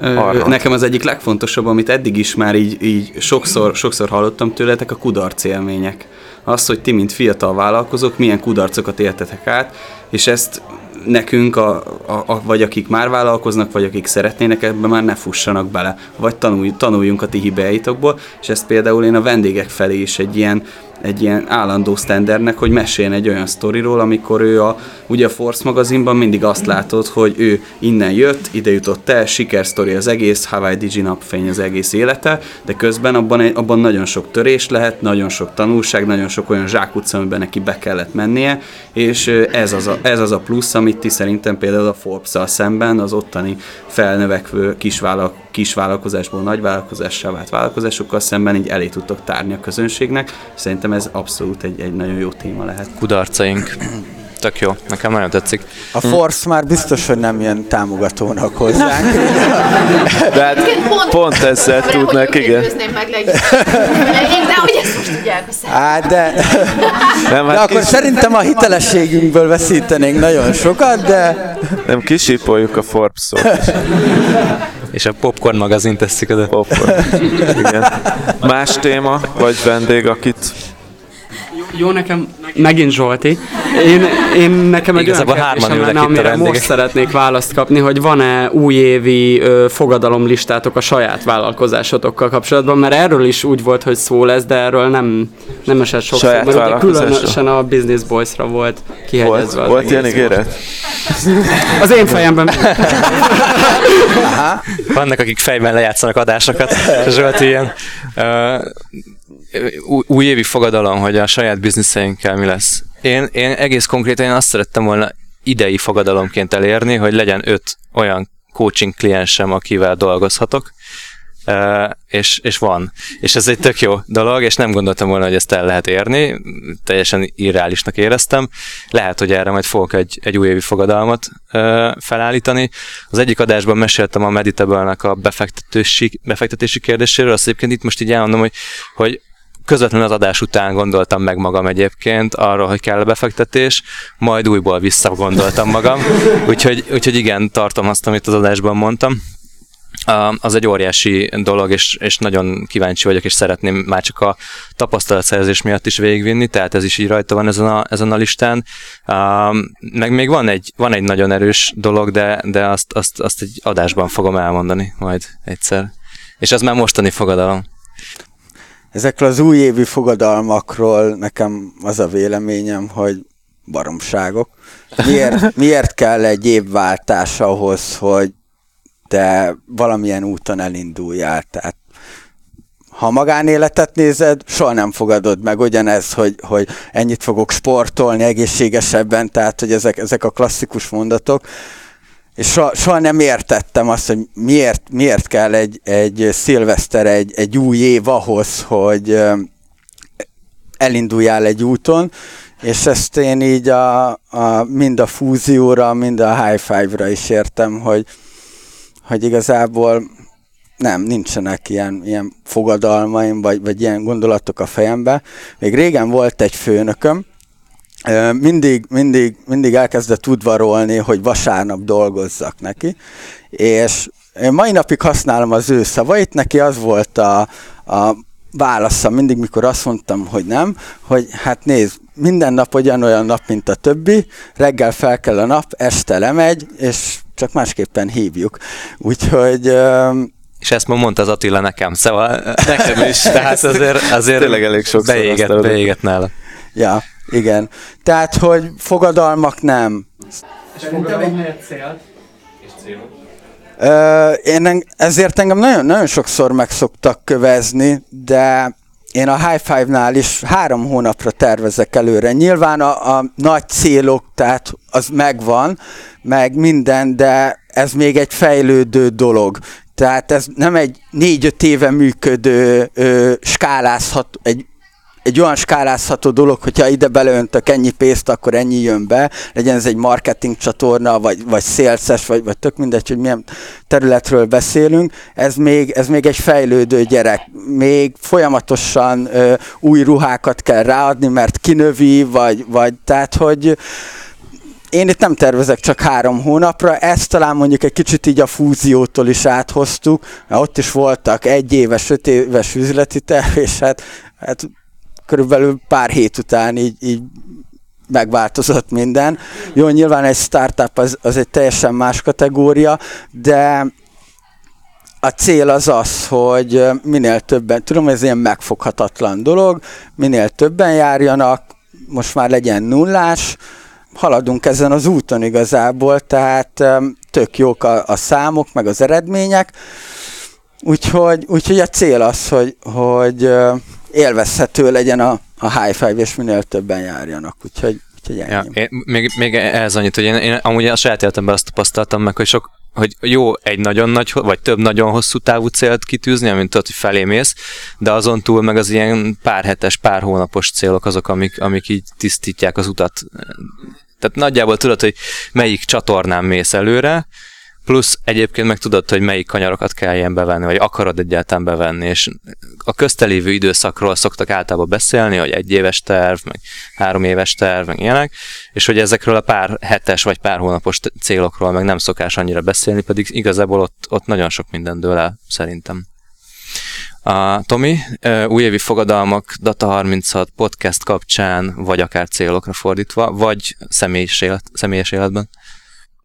Arra. Nekem az egyik legfontosabb, amit eddig is már így, így sokszor, sokszor hallottam tőletek, a kudarc élmények. Az, hogy ti, mint fiatal vállalkozók, milyen kudarcokat éltetek át, és ezt nekünk, a, a, a, vagy akik már vállalkoznak, vagy akik szeretnének ebbe már ne fussanak bele, vagy tanulj, tanuljunk a ti hibáitokból, és ezt például én a vendégek felé is egy ilyen egy ilyen állandó standardnek, hogy meséljen egy olyan sztoriról, amikor ő a, ugye a Force magazinban mindig azt látod, hogy ő innen jött, ide jutott el, sikersztori az egész, Hawaii Digi napfény az egész élete, de közben abban, abban nagyon sok törés lehet, nagyon sok tanulság, nagyon sok olyan zsákutca, amiben neki be kellett mennie, és ez az a, ez az a plusz, amit ti szerintem például a forbes szemben az ottani felnövekvő kisvállalkozások kisvállalkozásból nagyvállalkozássá vált vállalkozásokkal szemben így elé tudtok tárni a közönségnek. Szerintem ez abszolút egy, egy nagyon jó téma lehet. Kudarcaink. Tök jó, nekem nagyon tetszik. A Force hm. már biztos, hogy nem ilyen támogatónak hozzánk. De hát pont, pont ezzel tudnak, igen. meg legyen. De hogy ezt most tudják Á, de, nem, hát de akkor kis... szerintem a hitelességünkből veszítenénk nagyon sokat, de... Nem kisipoljuk a Forbes-ot. És a Popcorn magazin teszik oda. Popcorn. Igen. Más téma, vagy vendég, akit jó, nekem megint Zsolti. Én, én nekem egy Igazából olyan kérdésem lenne, amire most szeretnék választ kapni, hogy van-e újévi ö, fogadalomlistátok a saját vállalkozásotokkal kapcsolatban, mert erről is úgy volt, hogy szó lesz, de erről nem, nem esett sok szó, mert ugye különösen a Business Boys-ra volt kihegyezve. Volt, volt ilyen ígéret? Az én fejemben. Vannak, akik fejben lejátszanak adásokat, Zsolti ilyen. Uh, újévi fogadalom, hogy a saját bizniszeinkkel mi lesz. Én, én egész konkrétan én azt szerettem volna idei fogadalomként elérni, hogy legyen öt olyan coaching kliensem, akivel dolgozhatok, és, és van. És ez egy tök jó dolog, és nem gondoltam volna, hogy ezt el lehet érni, teljesen irreálisnak éreztem. Lehet, hogy erre majd fogok egy, egy újévi fogadalmat felállítani. Az egyik adásban meséltem a Meditable-nek a befektetési, befektetési kérdéséről, azt egyébként itt most így elmondom, hogy, hogy közvetlenül az adás után gondoltam meg magam egyébként arról, hogy kell a befektetés, majd újból visszagondoltam magam. Úgyhogy, úgyhogy igen, tartom azt, amit az adásban mondtam. Az egy óriási dolog, és, és nagyon kíváncsi vagyok, és szeretném már csak a tapasztalatszerzés miatt is végigvinni, tehát ez is így rajta van ezen a, ezen a listán. Meg még van egy, van egy nagyon erős dolog, de, de azt, azt, azt egy adásban fogom elmondani majd egyszer. És az már mostani fogadalom. Ezekről az újévi fogadalmakról nekem az a véleményem, hogy baromságok. Miért, miért kell egy évváltás ahhoz, hogy te valamilyen úton elinduljál? Tehát ha magánéletet nézed, soha nem fogadod meg ugyanez, hogy, hogy ennyit fogok sportolni egészségesebben, tehát hogy ezek, ezek a klasszikus mondatok és soha, soha nem értettem azt, hogy miért, miért kell egy, egy szilveszter, egy, egy új év ahhoz, hogy elinduljál egy úton, és ezt én így a, a, mind a fúzióra, mind a high five-ra is értem, hogy, hogy igazából nem, nincsenek ilyen, ilyen fogadalmaim, vagy, vagy ilyen gondolatok a fejembe. Még régen volt egy főnököm, mindig, mindig, mindig elkezdett udvarolni, hogy vasárnap dolgozzak neki, és én mai napig használom az ő szavait, neki az volt a, a válasza mindig, mikor azt mondtam, hogy nem, hogy hát nézd, minden nap olyan nap, mint a többi, reggel fel kell a nap, este lemegy, és csak másképpen hívjuk. Úgyhogy... És ezt ma mondta az Attila nekem, szóval nekem is, tehát azért, azért Tényleg elég sokszor beégett, beégett nála. Ja, igen. Tehát, hogy fogadalmak nem. És fogadalom helyett cél? És célok? én ezért engem nagyon, nagyon sokszor meg szoktak kövezni, de én a High Five-nál is három hónapra tervezek előre. Nyilván a, a nagy célok, tehát az megvan, meg minden, de ez még egy fejlődő dolog. Tehát ez nem egy négy-öt éve működő, ö, skálázhat, egy egy olyan skálázható dolog, hogyha ide beleöntök ennyi pénzt, akkor ennyi jön be, legyen ez egy marketing csatorna, vagy, vagy szélszes, vagy, vagy tök mindegy, hogy milyen területről beszélünk, ez még, ez még egy fejlődő gyerek. Még folyamatosan ö, új ruhákat kell ráadni, mert kinövi, vagy, vagy tehát, hogy én itt nem tervezek csak három hónapra, ezt talán mondjuk egy kicsit így a fúziótól is áthoztuk, mert ott is voltak egy éves, öt éves üzleti terv, és hát, hát körülbelül pár hét után így, így megváltozott minden. Jó, nyilván egy startup az, az egy teljesen más kategória, de a cél az az, hogy minél többen, tudom, ez ilyen megfoghatatlan dolog, minél többen járjanak, most már legyen nullás, haladunk ezen az úton igazából, tehát tök jók a, a számok, meg az eredmények, úgyhogy, úgyhogy a cél az, hogy, hogy élvezhető legyen a, a high five, és minél többen járjanak, úgyhogy, úgyhogy ennyi. Ja, én, még, még ez annyit, hogy én, én amúgy a saját életemben azt tapasztaltam meg, hogy sok hogy jó egy nagyon nagy, vagy több nagyon hosszú távú célt kitűzni, amint tudod, hogy felé de azon túl meg az ilyen pár hetes, pár hónapos célok azok, amik, amik így tisztítják az utat. Tehát nagyjából tudod, hogy melyik csatornán mész előre, plusz egyébként meg tudod, hogy melyik kanyarokat kell ilyen bevenni, vagy akarod egyáltalán bevenni, és a köztelévő időszakról szoktak általában beszélni, hogy egy éves terv, meg három éves terv, meg ilyenek, és hogy ezekről a pár hetes vagy pár hónapos célokról meg nem szokás annyira beszélni, pedig igazából ott, ott nagyon sok minden dől el, szerintem. A Tomi, újévi fogadalmak Data 36 podcast kapcsán, vagy akár célokra fordítva, vagy személyes, élet, személyes életben?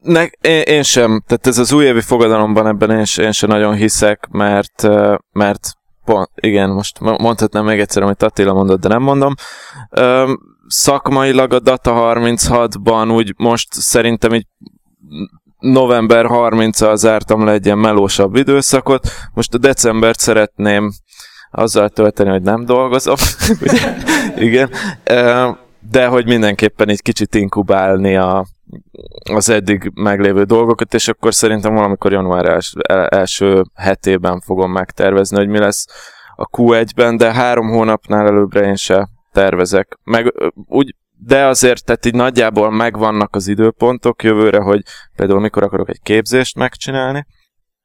Ne, én, én sem, tehát ez az újévi fogadalomban ebben én, én sem nagyon hiszek, mert, mert pont, igen, most mondhatnám még egyszer, amit Attila mondott, de nem mondom. Szakmailag a Data 36-ban úgy most szerintem így november 30-al zártam le egy ilyen melósabb időszakot, most a decembert szeretném azzal tölteni, hogy nem dolgozom, igen, de hogy mindenképpen egy kicsit inkubálni a, az eddig meglévő dolgokat, és akkor szerintem valamikor január els, első hetében fogom megtervezni, hogy mi lesz a Q1-ben, de három hónapnál előbbre én se tervezek. Meg úgy, de azért, tehát így nagyjából megvannak az időpontok jövőre, hogy például mikor akarok egy képzést megcsinálni,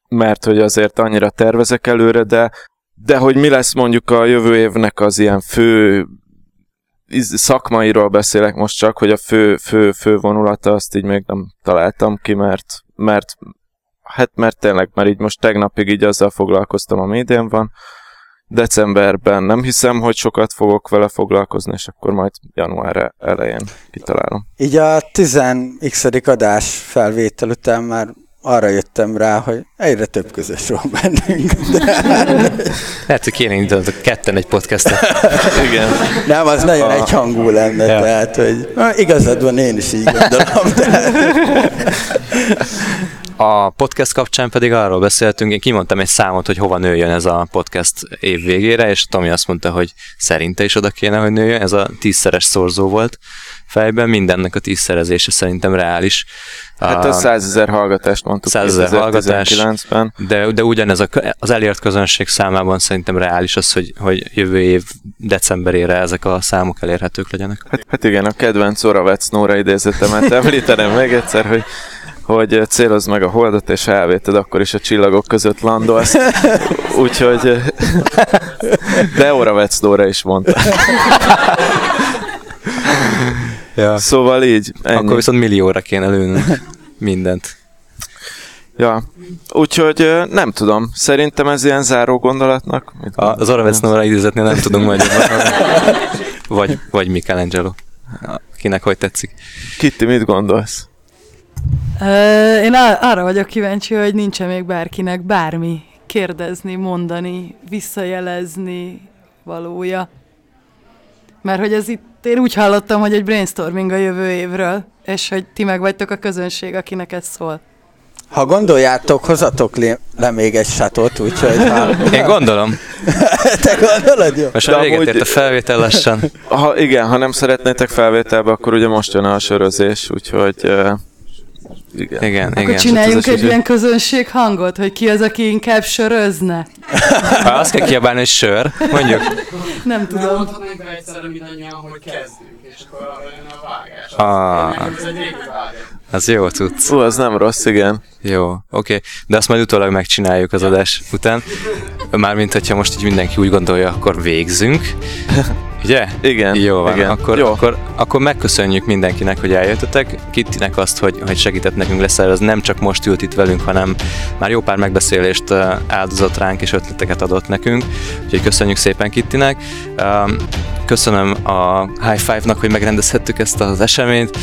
mert hogy azért annyira tervezek előre, de, de hogy mi lesz mondjuk a jövő évnek az ilyen fő szakmairól beszélek most csak, hogy a fő, fő, fő vonulata azt így még nem találtam ki, mert, mert hát mert tényleg, mert így most tegnapig így azzal foglalkoztam, ami idén van, decemberben nem hiszem, hogy sokat fogok vele foglalkozni, és akkor majd január elején kitalálom. Így a 10x adás felvétel után már arra jöttem rá, hogy egyre több közös van bennünk. De... Lehet, hogy kéne indulni ketten egy podcastot. Igen. Nem, az nagyon egy hangú lenne, ja. tehát, hogy igazad van, én is így gondolom. De... A podcast kapcsán pedig arról beszéltünk, én kimondtam egy számot, hogy hova nőjön ez a podcast év végére, és Tomi azt mondta, hogy szerinte is oda kéne, hogy nőjön, ez a tízszeres szorzó volt fejben, mindennek a tízszerezése szerintem reális. Hát a 100 ezer hallgatást mondtuk 100 ezer hallgatás, ben de, de ugyanez a, az elért közönség számában szerintem reális az, hogy, hogy jövő év decemberére ezek a számok elérhetők legyenek. Hát, hát igen, a kedvenc Oravec Nóra idézetemet említenem meg egyszer, hogy hogy célozd meg a holdat, és elvéted, akkor is a csillagok között landolsz. Úgyhogy... De Oravec Nóra is mondta. Ja. Szóval így. Ennyi. Akkor viszont millióra kéne lőnünk mindent. Ja, úgyhogy nem tudom, szerintem ez ilyen záró gondolatnak. A, az Oravec Nóra idézetnél nem tudunk majd vagy, vagy Michelangelo. Kinek hogy tetszik. Kitty, mit gondolsz? Én arra vagyok kíváncsi, hogy nincs még bárkinek bármi kérdezni, mondani, visszajelezni valója. Mert hogy ez itt, én úgy hallottam, hogy egy brainstorming a jövő évről, és hogy ti meg vagytok a közönség, akinek ez szól. Ha gondoljátok, hozatok le, le még egy satot, úgyhogy... Ha... Én gondolom. Te gondolod, jó? Most a véget ért a felvétel lassan. Ha, igen, ha nem szeretnétek felvételbe, akkor ugye most jön a sörözés, úgyhogy... Uh, igen, igen. Akkor igen. csináljunk egy ilyen közönség hangot, hogy ki az, aki inkább sörözne. Ha azt kell kiabálni, hogy sör, mondjuk. Nem tudom. Mondhatnánk be egyszerre mindannyian, hogy kezdünk, és akkor a vágás. Ah, Ez egy régi vágás. az jó tudsz. Ú, az nem rossz, igen. Jó, oké. Okay. De azt majd utólag megcsináljuk az adás után. Mármint, hogyha most így mindenki úgy gondolja, akkor végzünk. Ugye? Igen. Jó van, igen. Akkor, Jó. Akkor, akkor megköszönjük mindenkinek, hogy eljöttetek. Kittinek azt, hogy, hogy segített nekünk leszervezni. Nem csak most ült itt velünk, hanem már jó pár megbeszélést áldozott ránk, és ötleteket adott nekünk. Úgyhogy köszönjük szépen Kittinek. Köszönöm a High Five-nak, hogy megrendezhettük ezt az eseményt,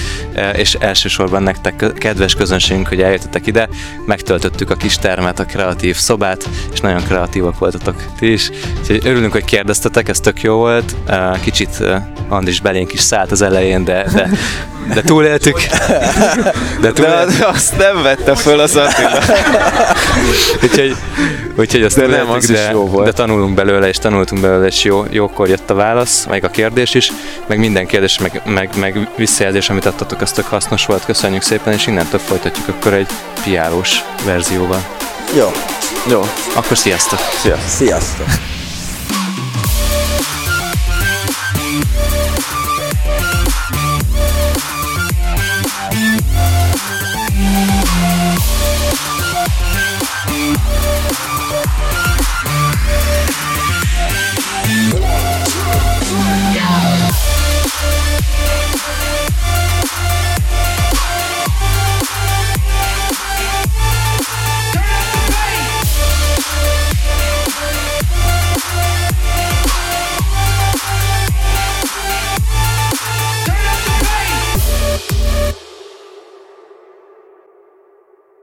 és elsősorban nektek, kedves közönségünk, hogy eljöttetek ide. Megtöltöttük a kis termet, a kreatív szobát, és nagyon kreatívak voltatok ti is. Úgyhogy örülünk, hogy kérdeztetek, ez tök jó volt. Kicsit Andris belénk is szállt az elején, de, de, de túléltük. De De túléltük. azt nem vette föl az Attila. úgyhogy, úgyhogy azt De nem, az is de, jó volt. de tanulunk belőle, és tanultunk belőle, és jó, jókor jött a válasz, meg a kérdés is, meg minden kérdés, meg, meg, meg visszajelzés, amit adtatok, az tök hasznos volt, köszönjük szépen, és innentől folytatjuk akkor egy piálós verzióval. Jó, Jó. Akkor sziasztok! Sziasztok! sziasztok!